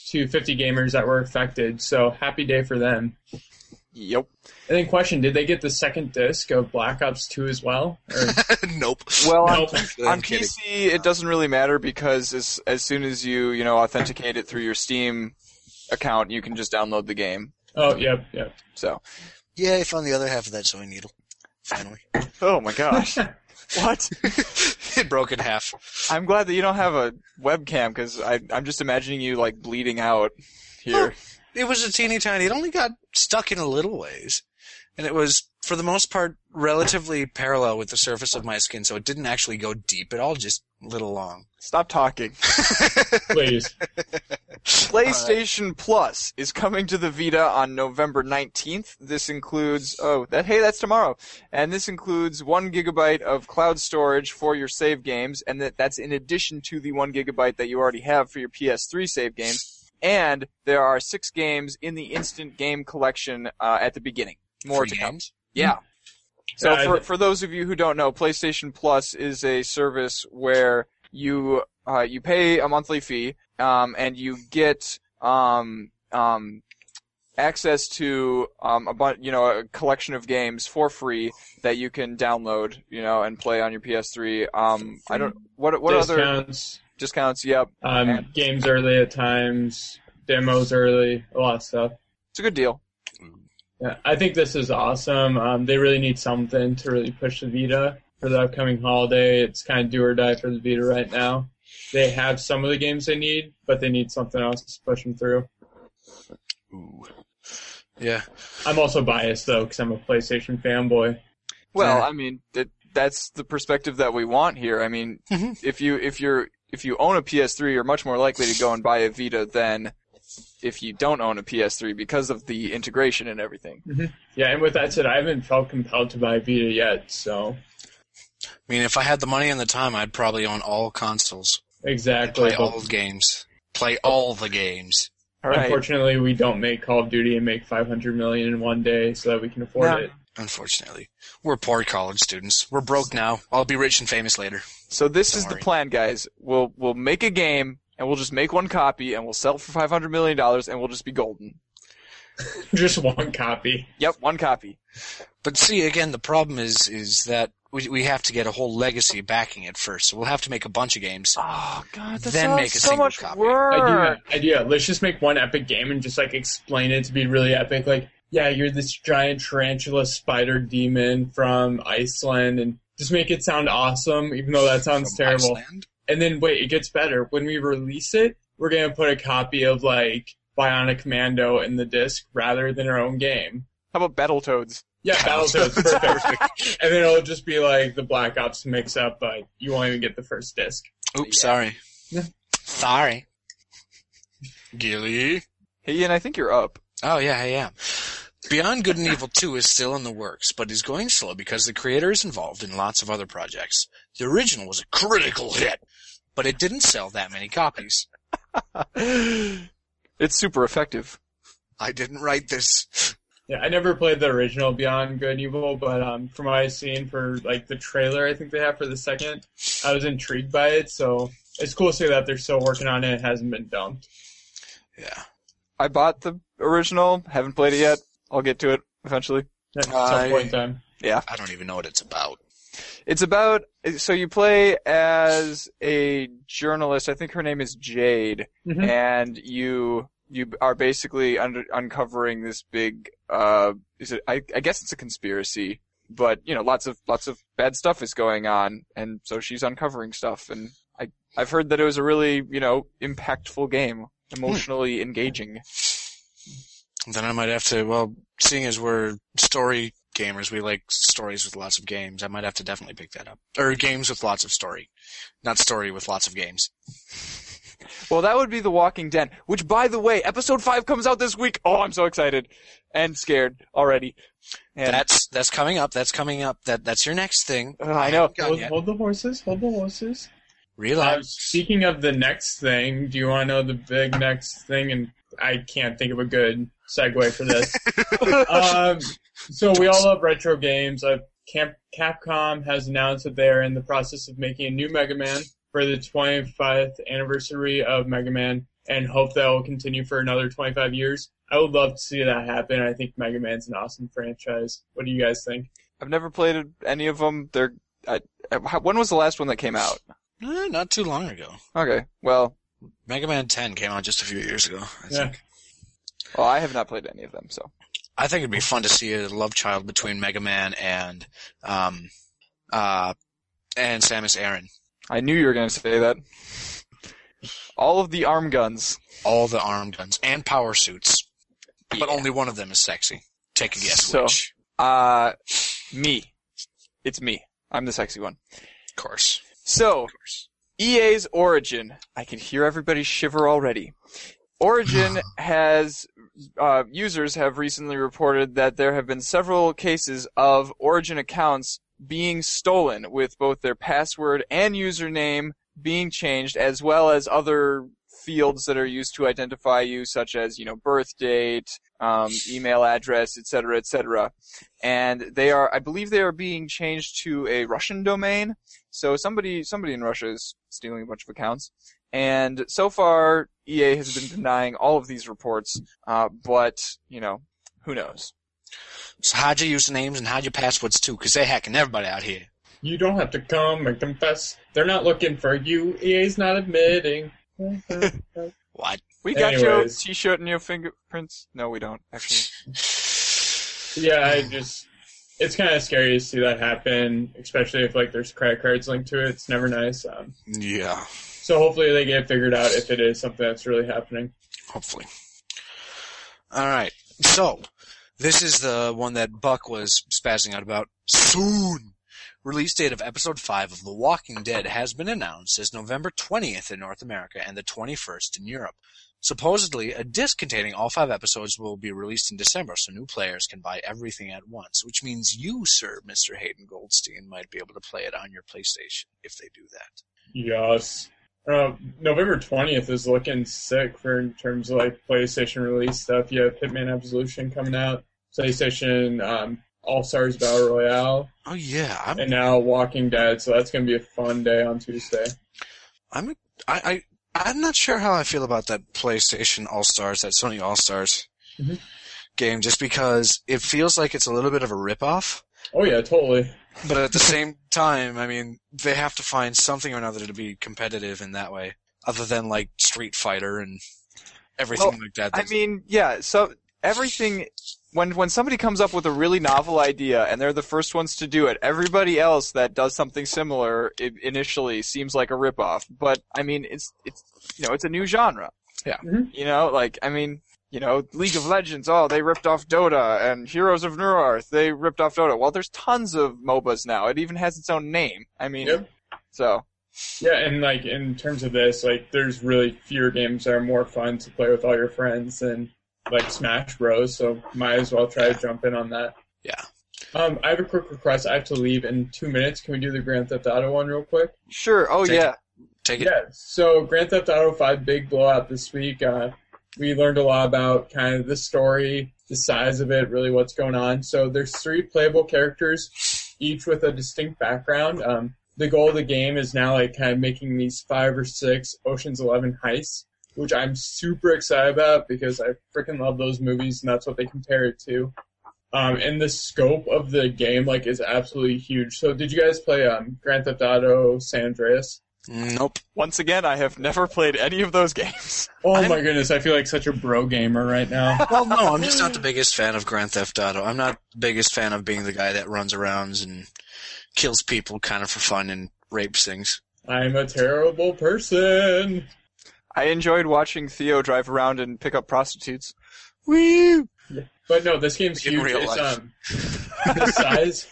to 50 gamers that were affected. So happy day for them. Yep. And then question, did they get the second disc of Black Ops 2 as well? Or, nope. Well, Nope. on, on. PC it doesn't really matter because as as soon as you you know authenticate it through your Steam account, you can just download the game. oh, yep, yep. So. Yeah, I found the other half of that sewing needle. Finally. Oh my gosh. what? it broke in half. I'm glad that you don't have a webcam because I'm just imagining you like bleeding out here. It was a teeny tiny. It only got stuck in a little ways. And it was, for the most part, relatively parallel with the surface of my skin, so it didn't actually go deep at all, just a little long. Stop talking. Please. PlayStation Plus is coming to the Vita on November 19th. This includes, oh, that, hey, that's tomorrow. And this includes one gigabyte of cloud storage for your save games, and that, that's in addition to the one gigabyte that you already have for your PS3 save games. And there are six games in the instant game collection, uh, at the beginning. More Free to come. Yeah. So Yeah, I for for those of you who don't know, PlayStation Plus is a service where you uh, you pay a monthly fee, um, and you get um, um, access to um, a bunch, you know, a collection of games for free that you can download, you know, and play on your PS3. Um, I don't what what other Discounts, discounts? Yep, um, And- games early at times, demos early, a lot of stuff. it's a good deal. Yeah, I think this is awesome. Um, they really need something to really push the Vita for the upcoming holiday. It's kind of do or die for the Vita right now. They have some of the games they need, but they need something else to push them through. Ooh. Yeah. I'm also biased though, because I'm a PlayStation fanboy. Well, Yeah. I mean, that that's the perspective that we want here. I mean, Mhm. if you if you're if you own a PS3, you're much more likely to go and buy a Vita than if you don't own a PS3 because of the integration and everything. Mm-hmm. Yeah, and with that said, I haven't felt compelled to buy Vita yet, so I mean, if I had the money and the time, I'd probably own all consoles, exactly. play all the games, play all the games. All right. Unfortunately, we don't make Call of Duty and make 500 million in one day so that we can afford No. it. Unfortunately, we're poor college students. We're broke now. I'll be rich and famous later. So this Don't is the plan, guys. We'll we'll make a game and we'll just make one copy and we'll sell it for five hundred million dollars and we'll just be golden. Just one copy. Yep, one copy. But see, again, the problem is is that we we have to get a whole legacy backing it first. So we'll have to make a bunch of games. Oh god, that Then sounds make a so single much copy. work. Idea, idea. Let's just make one epic game and just like explain it to be really epic. Like, yeah, you're this giant tarantula spider demon from Iceland, and just make it sound awesome, even though that sounds From terrible. Iceland. And then wait, it gets better. When we release it, we're gonna put a copy of like Bionic Commando in the disc rather than our own game. How about Battletoads? Yeah, Battletoads, perfect. and then it'll just be like the Black Ops mix up, but you won't even get the first disc. Oops, Yeah. sorry. Sorry. Gilly. Hey, Ian, I think you're up. Oh yeah, I am. Beyond Good and Evil 2 is still in the works, but is going slow because the creator is involved in lots of other projects. The original was a critical hit, but it didn't sell that many copies. it's super effective. I didn't write this. Yeah, I never played the original Beyond Good and Evil, but um, from what I've seen for like the trailer, I think they have for the second, I was intrigued by it. So it's cool to see that they're still working on it. It hasn't been dumped. Yeah. I bought the original, haven't played it yet. I'll get to it eventually. At some I- point in time. Yeah. I don't even know what it's about. It's about so you play as a journalist. I think her name is Jade, Mhm. and you you are basically under, uncovering this big. Uh, is it? I, I guess it's a conspiracy, but you know, lots of lots of bad stuff is going on, and so she's uncovering stuff. And I I've heard that it was a really you know impactful game, emotionally engaging. Then I might have to, well, seeing as we're story gamers, we like stories with lots of games, I might have to definitely pick that up. Or games with lots of story. Not story with lots of games. Well, that would be The Walking Dead, which, by the way, episode five comes out this week. Oh, I'm so excited and scared already. And That's, that's coming up, that's coming up, that, that's your next thing. Uh, I know. Hold, hold the horses. Hold the horses. Uh, speaking of the next thing, do you want to know the big next thing? And I can't think of a good segue for this. um, so we all love retro games. Uh, Camp, Capcom has announced that they are in the process of making a new Mega Man for the 25th anniversary of Mega Man, and hope that will continue for another 25 years. I would love to see that happen. I think Mega Man's an awesome franchise. What do you guys think? I've never played any of them. They're. I, I- when was the last one that came out? Eh, not too long ago. Okay, well, Mega Man 10 came out just a few years ago. I Yeah. think. well, I have not played any of them, so. I think it'd be fun to see a love child between Mega Man and, um, uh, and Samus Aran. I knew you were going to say that. All of the arm guns. All the arm guns and power suits. But only one of them is sexy. Take a guess So- which. Uh, me. It's me. I'm the sexy one. Of course. So, Of course. EA's Origin. I can hear everybody shiver already. Origin has uh, users have recently reported that there have been several cases of Origin accounts being stolen, with both their password and username being changed, as well as other fields that are used to identify you, such as you know birth date, um, email address, etc., etc. And they are, I believe, they are being changed to a Russian domain. So somebody somebody in Russia is stealing a bunch of accounts. And so far, EA has been denying all of these reports. Uh, but you know, who knows? So hide your usernames and hide your passwords too, because they're hacking everybody out here. You don't have to come and confess. They're not looking for you. EA's not admitting. What? We got your T-shirt and your fingerprints. No, we don't actually. yeah, I just it's kind of scary to see that happen, especially if like there's credit cards linked to it. It's never nice. Um, Yeah. So hopefully they get figured out if it is something that's really happening. Hopefully. Alright. So, this is the one that Buck was spazzing out about. Soon! release date of episode 5 of The Walking Dead has been announced as November 20th in North America and the 21st in Europe. Supposedly, a disc containing all five episodes will be released in December so new players can buy everything at once, which means you, sir, Mr. Hayden Goldstein, might be able to play it on your PlayStation if they do that. Yes. Uh, November 20th is looking sick for in terms of like PlayStation release stuff. You have Hitman Absolution coming out, PlayStation um, All Stars Battle Royale, Oh yeah, I'm and now Walking Dead. So that's going to be a fun day on Tuesday. I'm I, I I'm not sure how I feel about that PlayStation All Stars, that Sony All Stars Mhm. game, just because it feels like it's a little bit of a ripoff. Oh yeah, totally. But at the same time, I mean, they have to find something or another to be competitive in that way, other than like Street Fighter and everything Well, like that. I mean, yeah. So everything when when somebody comes up with a really novel idea and they're the first ones to do it, everybody else that does something similar i initially seems like a ripoff. But I mean, it's it's you know it's a new genre. Yeah. Mhm. You know, like I mean. You know, League of Legends, oh, they ripped off Dota, and Heroes of Newerth, they ripped off Dota. Well, there's tons of MOBAs now. It even has its own name. I mean, Yep. so, Yeah, and like in terms of this, like there's really fewer games that are more fun to play with all your friends than like Smash Bros. So might as well try to jump in on that. Yeah. Um, I have a quick request. I have to leave in two minutes. Can we do the Grand Theft Auto one real quick? sure, oh Take yeah. take it. Yeah. So Grand Theft Auto Five big blowout this week. Uh, we learned a lot about kind of the story, the size of it, really what's going on. So there's three playable characters, each with a distinct background. Um, the goal of the game is now like kind of making these five or six Ocean's Eleven heists, which I'm super excited about because I freaking love those movies and that's what they compare it to. Um, and the scope of the game like is absolutely huge. So did you guys play um, Grand Theft Auto San Andreas? Nope. Once again, I have never played any of those games. Oh I'm- my goodness, I feel like such a bro gamer right now. Well, no, I'm just not the biggest fan of Grand Theft Auto. I'm not the biggest fan of being the guy that runs around and kills people kind of for fun and rapes things. I'm a terrible person. I enjoyed watching Theo drive around and pick up prostitutes. Woo! But no, this game's In huge. real It's, life. um, the size,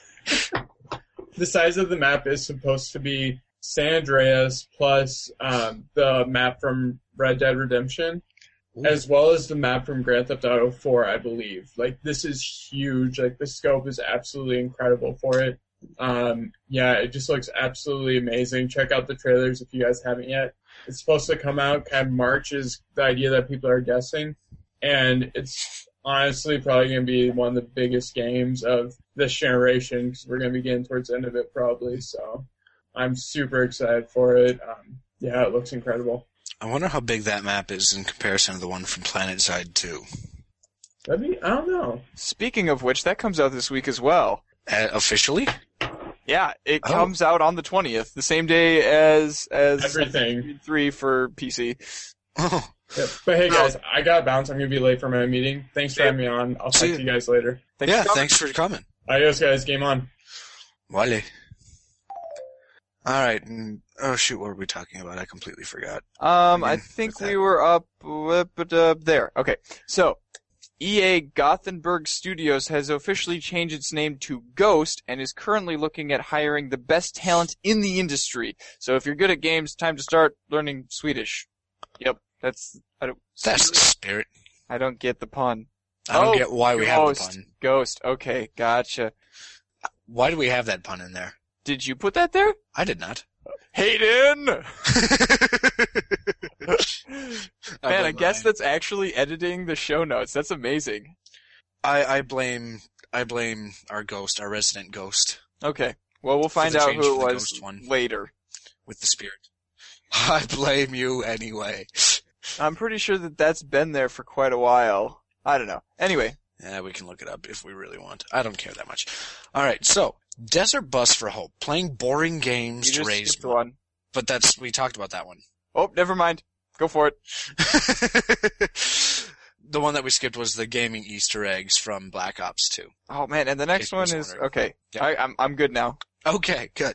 the size of the map is supposed to be San Andreas plus um, the map from Red Dead Redemption, Ooh. as well as the map from Grand Theft Auto 4, I believe. Like this is huge. Like the scope is absolutely incredible for it. Um, yeah, it just looks absolutely amazing. Check out the trailers if you guys haven't yet. It's supposed to come out kind of March is the idea that people are guessing, and it's honestly probably going to be one of the biggest games of this generation because we're going to be getting towards the end of it probably. So I'm super excited for it. Um, yeah, it looks incredible. I wonder how big that map is in comparison to the one from PlanetSide 2. That'd be I don't know. Speaking of which, that comes out this week as well. Uh, officially? Yeah, it Oh. comes out on the twentieth, the same day as as Everything. Three for PC. Oh, Yep. But hey guys, I got to bounce. I'm going to be late for my meeting. Thanks for having me on. I'll talk See to you. you guys later. Thanks yeah, for coming. thanks for coming. Adios, guys. Game on. Wale. Alright, and- oh shoot, what were we talking about? I completely forgot. Um, I think we were up, but, there. Okay, so EA Gothenburg Studios has officially changed its name to Ghost and is currently looking at hiring the best talent in the industry. So if you're good at games, time to start learning Swedish. Yep, that's I don't. That's the spirit. I don't get the pun. I don't Oh, get why we have the Ghost. pun. Ghost. Okay, gotcha. Why do we have that pun in there? Did you put that there? I did not. Hayden! Man, I blame guess that's actually editing the show notes. That's amazing. I, I blame I blame our ghost, our resident ghost, Okay. Well, we'll find out who it was one. later. with the spirit. I blame you anyway. I'm pretty sure that that's been there for quite a while. I don't know. Anyway, Yeah, we can look it up if we really want. I don't care that much. All right, so Desert Bus for Hope, playing boring games you to raise money. one. But that's we talked about that one. Oh, never mind. Go for it. the one that we skipped was the gaming Easter eggs from Black Ops 2. Oh man, and the next one is wondering. okay. Yeah. I, I'm I'm good now. Okay, good.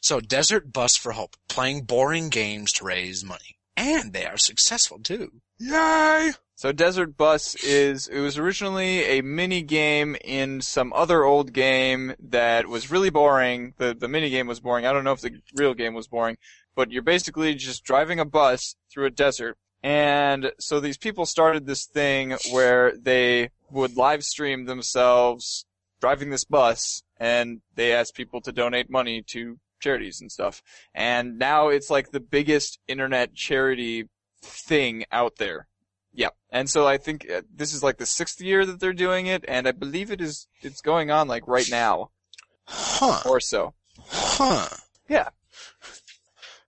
So Desert Bus for Hope, playing boring games to raise money. and they are successful too. Yay! So Desert Bus is, it was originally a mini game in some other old game that was really boring. The, the mini game was boring. I don't know if the real game was boring, but you're basically just driving a bus through a desert. And so these people started this thing where they would live stream themselves driving this bus and they asked people to donate money to charities and stuff. And now it's like the biggest internet charity thing out there. Yeah. And so I think uh, this is like the sixth year that they're doing it, and I believe it is, it's going on like right now, Huh. or so. Huh. Yeah.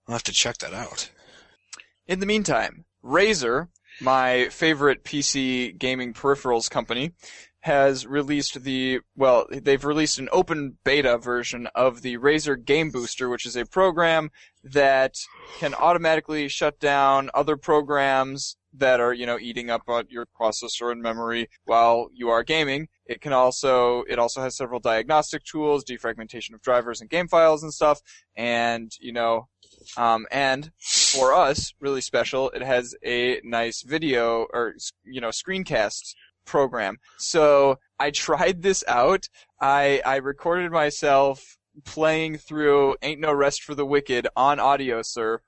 I'll have to check that out. In the meantime, Razer, my favorite PC gaming peripherals company, has released the, well, they've released an open beta version of the Razer Game Booster, which is a program that can automatically shut down other programs that are, you know, eating up your processor and memory while you are gaming. It can also, it also has several diagnostic tools, defragmentation of drivers and game files and stuff, and, you know, um, and for us, really special, it has a nice video or, you know, screencast program. So I tried this out. I, I recorded myself playing through Ain't No Rest for the Wicked on Audiosurf.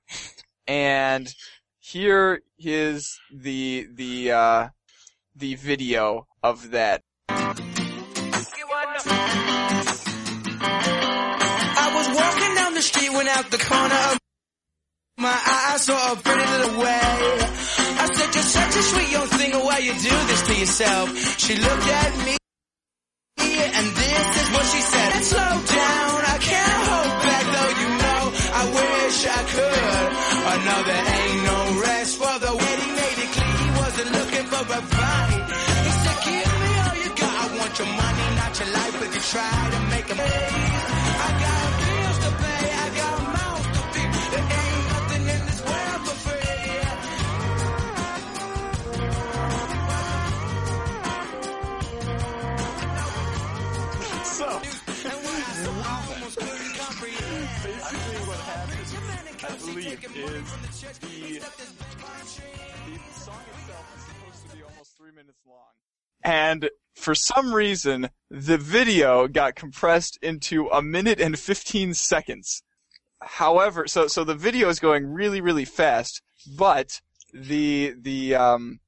And here is the, the, uh, the video of that. I was walking down the street when out the corner of my eye I saw a pretty little way. I said, you're such a sweet young thing, why you do this to yourself? She looked at me, and want your money, not your life, if you try to make a I got bills to pay, I got mouths to feed. There ain't nothing in this world for free. So, basically what happens, I believe, is the, the song itself is supposed to be almost three minutes long. And for some reason, the video got compressed into a minute and 15 seconds. However, so, so the video is going really, really fast, but the, the, um,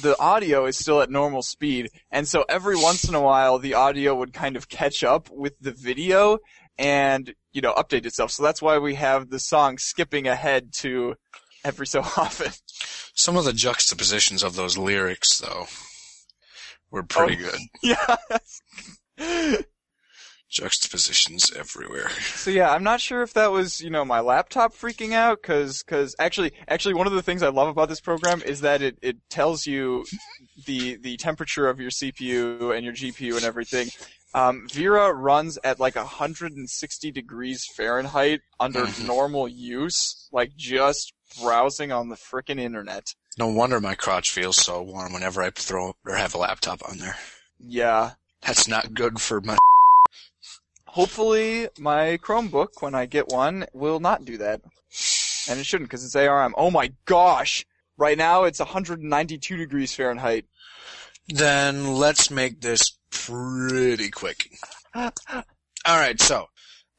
the audio is still at normal speed, and so every once in a while the audio would kind of catch up with the video and, you know, update itself. So that's why we have the song skipping ahead to every so often. Some of the juxtapositions of those lyrics, though, were pretty Oh. good. yeah. Juxtapositions everywhere. So yeah, I'm not sure if that was, you know, my laptop freaking out, cause, cause actually, actually one of the things I love about this program is that it, it tells you the, the temperature of your CPU and your GPU and everything. Um, Vera runs at like 160 degrees Fahrenheit under Mhm. normal use, like just browsing on the frickin' internet. No wonder my crotch feels so warm whenever I throw or have a laptop on there. Yeah. That's not good for my. Hopefully my Chromebook, when I get one, will not do that. And it shouldn't, because it's ARM. Oh my gosh! Right now it's 192 degrees Fahrenheit. Then let's make this pretty quick. Alright, so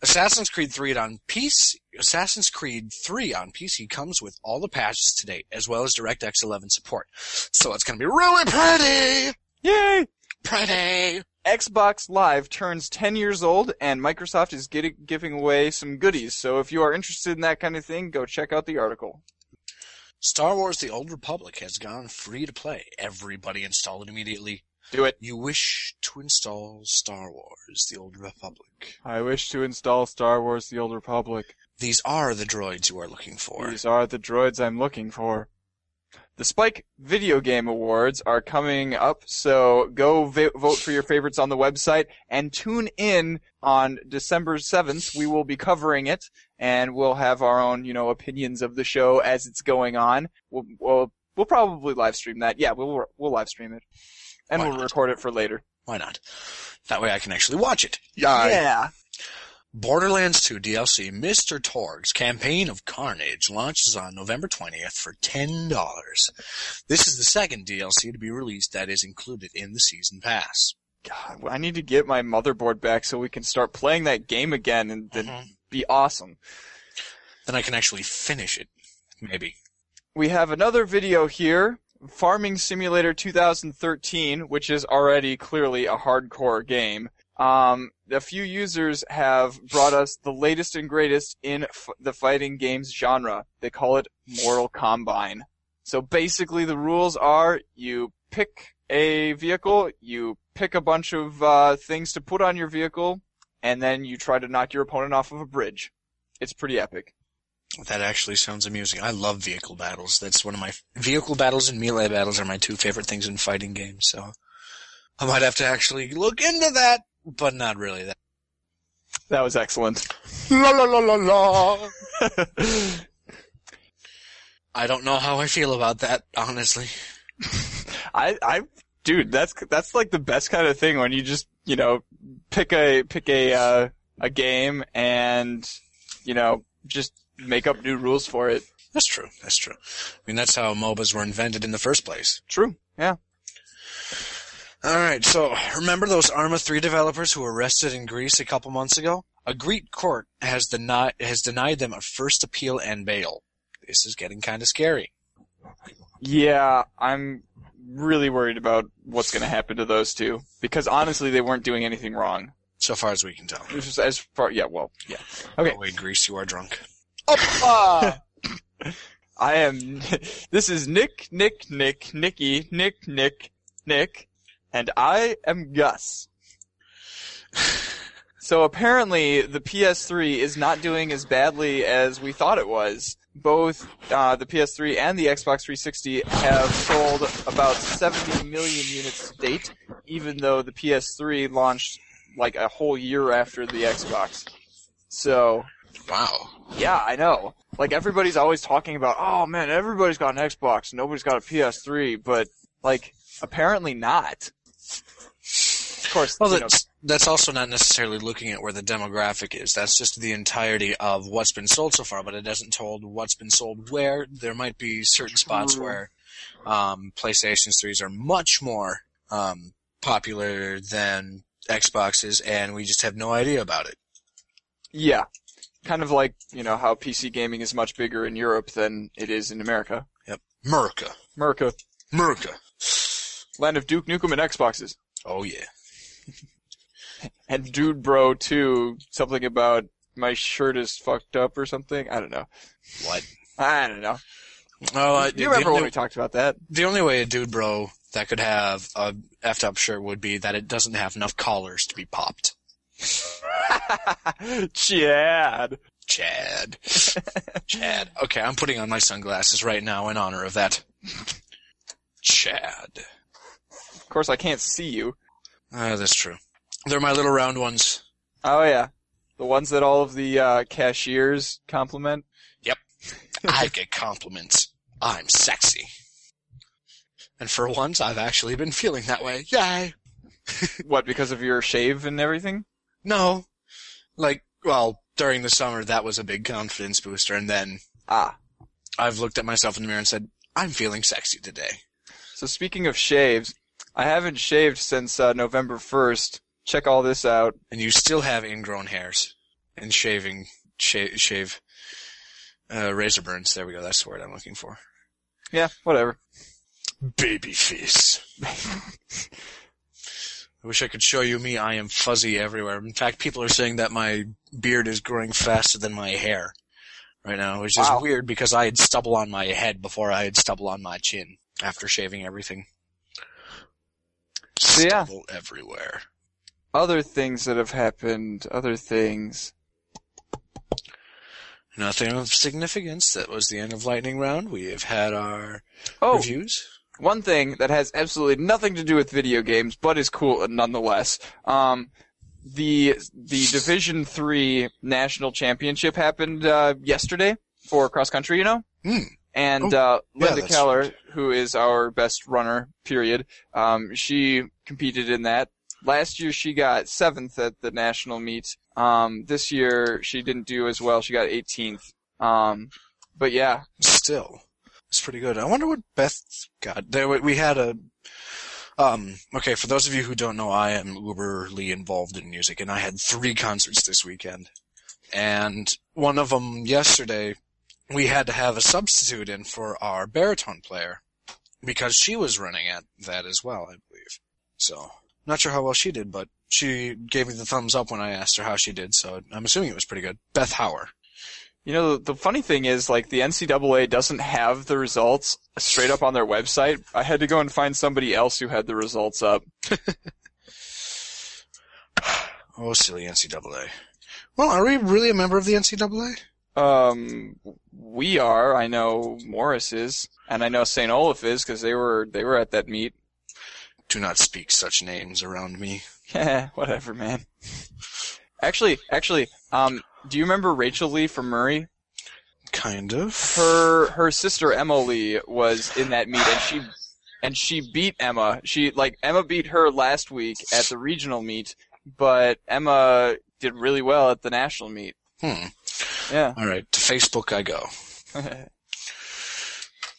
Assassin's Creed 3 on PC Assassin's Creed 3 on PC comes with all the patches to date, as well as DirectX 11 support. So it's gonna be really pretty! Yay! Pretty! Xbox Live turns 10 years old, and Microsoft is getting, giving away some goodies. So if you are interested in that kind of thing, go check out the article. Star Wars The Old Republic has gone free to play. Everybody install it immediately. Do it. You wish to install Star Wars The Old Republic. I wish to install Star Wars The Old Republic. These are the droids you are looking for. These are the droids I'm looking for. The Spike Video Game Awards are coming up, so go vote for your favorites on the website and tune in on December 7th. We will be covering it and we'll have our own, you know, opinions of the show as it's going on. We'll, we'll, we'll probably live stream that. Yeah, we'll, we'll live stream it. And Why we'll not? record it for later. Why not? That way I can actually watch it. Yeah. Yeah. Borderlands 2 DLC Mr. Torgue's Campaign of Carnage launches on November 20th for $10. This is the second DLC to be released that is included in the season pass. God, I need to get my motherboard back so we can start playing that game again and then Mhm. be awesome. Then I can actually finish it. Maybe. We have another video here, Farming Simulator 2013, which is already clearly a hardcore game. Um, a few users have brought us the latest and greatest in f- the fighting games genre. They call it Mortal Combine. So basically the rules are you pick a vehicle, you pick a bunch of uh, things to put on your vehicle, and then you try to knock your opponent off of a bridge. It's pretty epic. That actually sounds amusing. I love vehicle battles. That's one of my vehicle battles and melee battles are my two favorite things in fighting games. So I might have to actually look into that, but not really. That That was excellent. la la la la la. I don't know how I feel about that, honestly. I, I, dude, that's that's like the best kind of thing when you just, you know, pick a pick a uh, a game and, you know, just make up new rules for it. That's true. That's true. I mean, that's how MOBAs were invented in the first place. True. Yeah. All right. So remember those Arma 3 developers who were arrested in Greece a couple months ago? A Greek court has denied has denied them a first appeal and bail. This is getting kind of scary. Yeah, I'm really worried about what's going to happen to those two because honestly, they weren't doing anything wrong. So far as we can tell. It was just as far, yeah, well, yeah. Okay. Oh, wait, Greece, you are drunk. I am. This is Nick, Nick, Nick, Nicky, Nick, Nick, Nick, and I am Gus. So apparently, the PS3 is not doing as badly as we thought it was. Both uh, the PS3 and the Xbox 360 have sold about 70 million units to date, even though the PS3 launched like a whole year after the Xbox. So Wow. yeah, I know. Like everybody's always talking about, oh man, everybody's got an Xbox, nobody's got a PS3, but like apparently not. Of course, Well, you know, that's, that's also not necessarily looking at where the demographic is. That's just the entirety of what's been sold so far, but it doesn't told what's been sold where. There might be certain spots True. where um, PlayStation 3s are much more um, popular than Xboxes, and we just have no idea about it. yeah, kind of like you know how PC gaming is much bigger in Europe than it is in America. Yep, Merca. America, Merca. land of Duke Nukem and Xboxes, Oh, yeah. and Dude Bro 2, something about my shirt is fucked up or something. I don't know. What? I don't know. Oh, uh, You the, remember when we talked about that? the only way a dude bro that could have a effed up shirt would be that it doesn't have enough collars to be popped. Chad. Chad. Chad. Okay, I'm putting on my sunglasses right now in honor of that. Chad. Of course, I can't see you. Ah, that's true. They're my little round ones. Oh yeah, the ones that all of the uh, cashiers compliment. Yep, I get compliments. I'm sexy. And for once, I've actually been feeling that way. Yay! What because of your shave and everything? No. Like, well, during the summer, that was a big confidence booster, and then Ah, I've looked at myself in the mirror and said, I'm feeling sexy today. so speaking of shaves, I haven't shaved since uh, November first. Check all this out. And you still have ingrown hairs. And shaving, shave, shave, uh, razor burns. There we go. That's the word I'm looking for. Yeah, whatever. Baby face. I wish I could show you me. I am fuzzy everywhere. In fact, people are saying that my beard is growing faster than my hair right now, which is weird because I had stubble on my head before I had stubble on my chin after shaving everything. So, yeah. Stubble everywhere. Other things that have happened. Other things. Nothing of significance. That was the end of lightning round. We have had our Oh, reviews. One thing that has absolutely nothing to do with video games, but is cool nonetheless. Um, the the Division Three National Championship happened uh, yesterday for cross country. You know. Hmm. And Oh, uh, Linda that's Keller, who is our best runner, period, um, she competed in that. last year she got seventh at the national meet. Um, this year she didn't do as well. She got 18th. Um, but yeah, Still, it's pretty good. I wonder what Beth got. There, we had a. Um, okay, for those of you who don't know, I am uberly involved in music, and I had three concerts this weekend. And one of them yesterday, we had to have a substitute in for our baritone player because she was running at that as well, I believe. So, not sure how well she did, but she gave me the thumbs up when I asked her how she did, so I'm assuming it was pretty good. Beth Hauer. You know, the, funny thing is, like, the NCAA doesn't have the results straight up on their website. I had to go and find somebody else who had the results up. Oh, silly NCAA. Well, are we really a member of the NCAA? Um, we are. I know Morris is, and I know St. Olaf is because they were they were at that meet. Do not speak such names around me. Yeah, whatever, man. Actually, actually, um, do you remember Rachel Lee from Murray? Kind of. Her her sister Emma Lee was in that meet, and she and she beat Emma. She like Emma beat her last week at the regional meet, but Emma did really well at the national meet. Hmm. Yeah. All right. To Facebook I go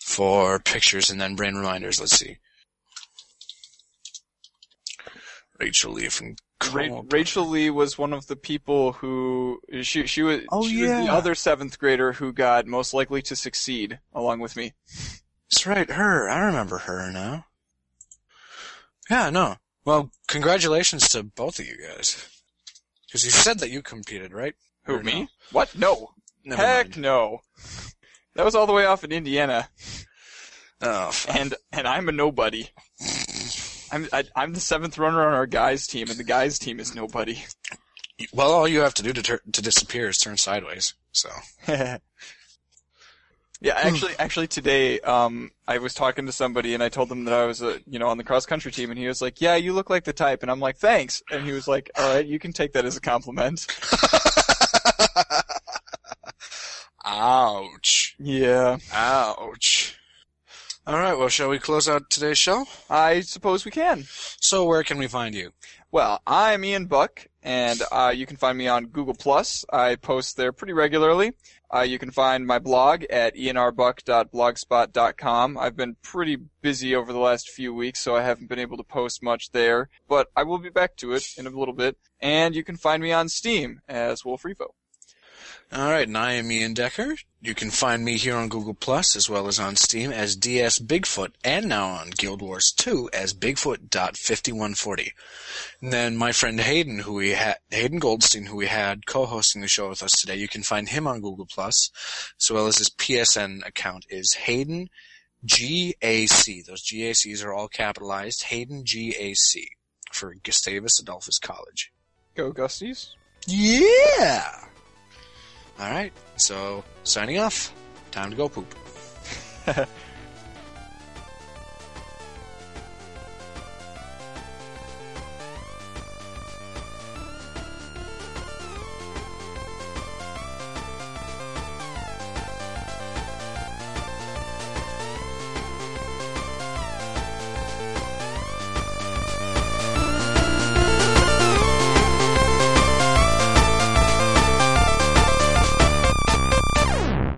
for pictures and then brain reminders. Let's see. Rachel Lee from Ra- Rachel Lee was one of the people who she she was Oh, she was the other seventh grader who got most likely to succeed along with me. That's right. Her. I remember her now. Yeah. No. Well, congratulations to both of you guys. Because you said that you competed, right? Who Or me? no? What? No. Never Heck mind. no. That was all the way off in Indiana, Oh, fuck. and and I'm a nobody. I'm I, I'm the seventh runner on our guys team, and the guys team is nobody. well, all you have to do to tur- to disappear is turn sideways. So. yeah, actually, actually today, um, I was talking to somebody and I told them that I was, uh, you know, on the cross country team, and he was like, "Yeah, you look like the type," and I'm like, "Thanks," and he was like, "All right, you can take that as a compliment." Ouch. Yeah, Ouch. All right. Well, shall we close out today's show? I suppose we can. So, where can we find you? Well, I'm Ian Buck, and uh, you can find me on Google Plus. I post there pretty regularly. Uh, you can find my blog at ianrbuck.blogspot.com. I've been pretty busy over the last few weeks, so I haven't been able to post much there, but I will be back to it in a little bit. And you can find me on Steam as Wolf Revo. All right, and I am Ian Decker. You can find me here on Google Plus as well as on Steam as DS Bigfoot, and now on Guild Wars 2 as Bigfoot.5140. And then my friend Hayden, who we had Hayden Goldstein, who we had co-hosting the show with us today. You can find him on Google Plus, as well as his PSN account is Hayden GAC. Those GACs are all capitalized. Hayden GAC for Gustavus Adolphus College. Go Gusties. Yeah. All right. So signing off. Time to go poop.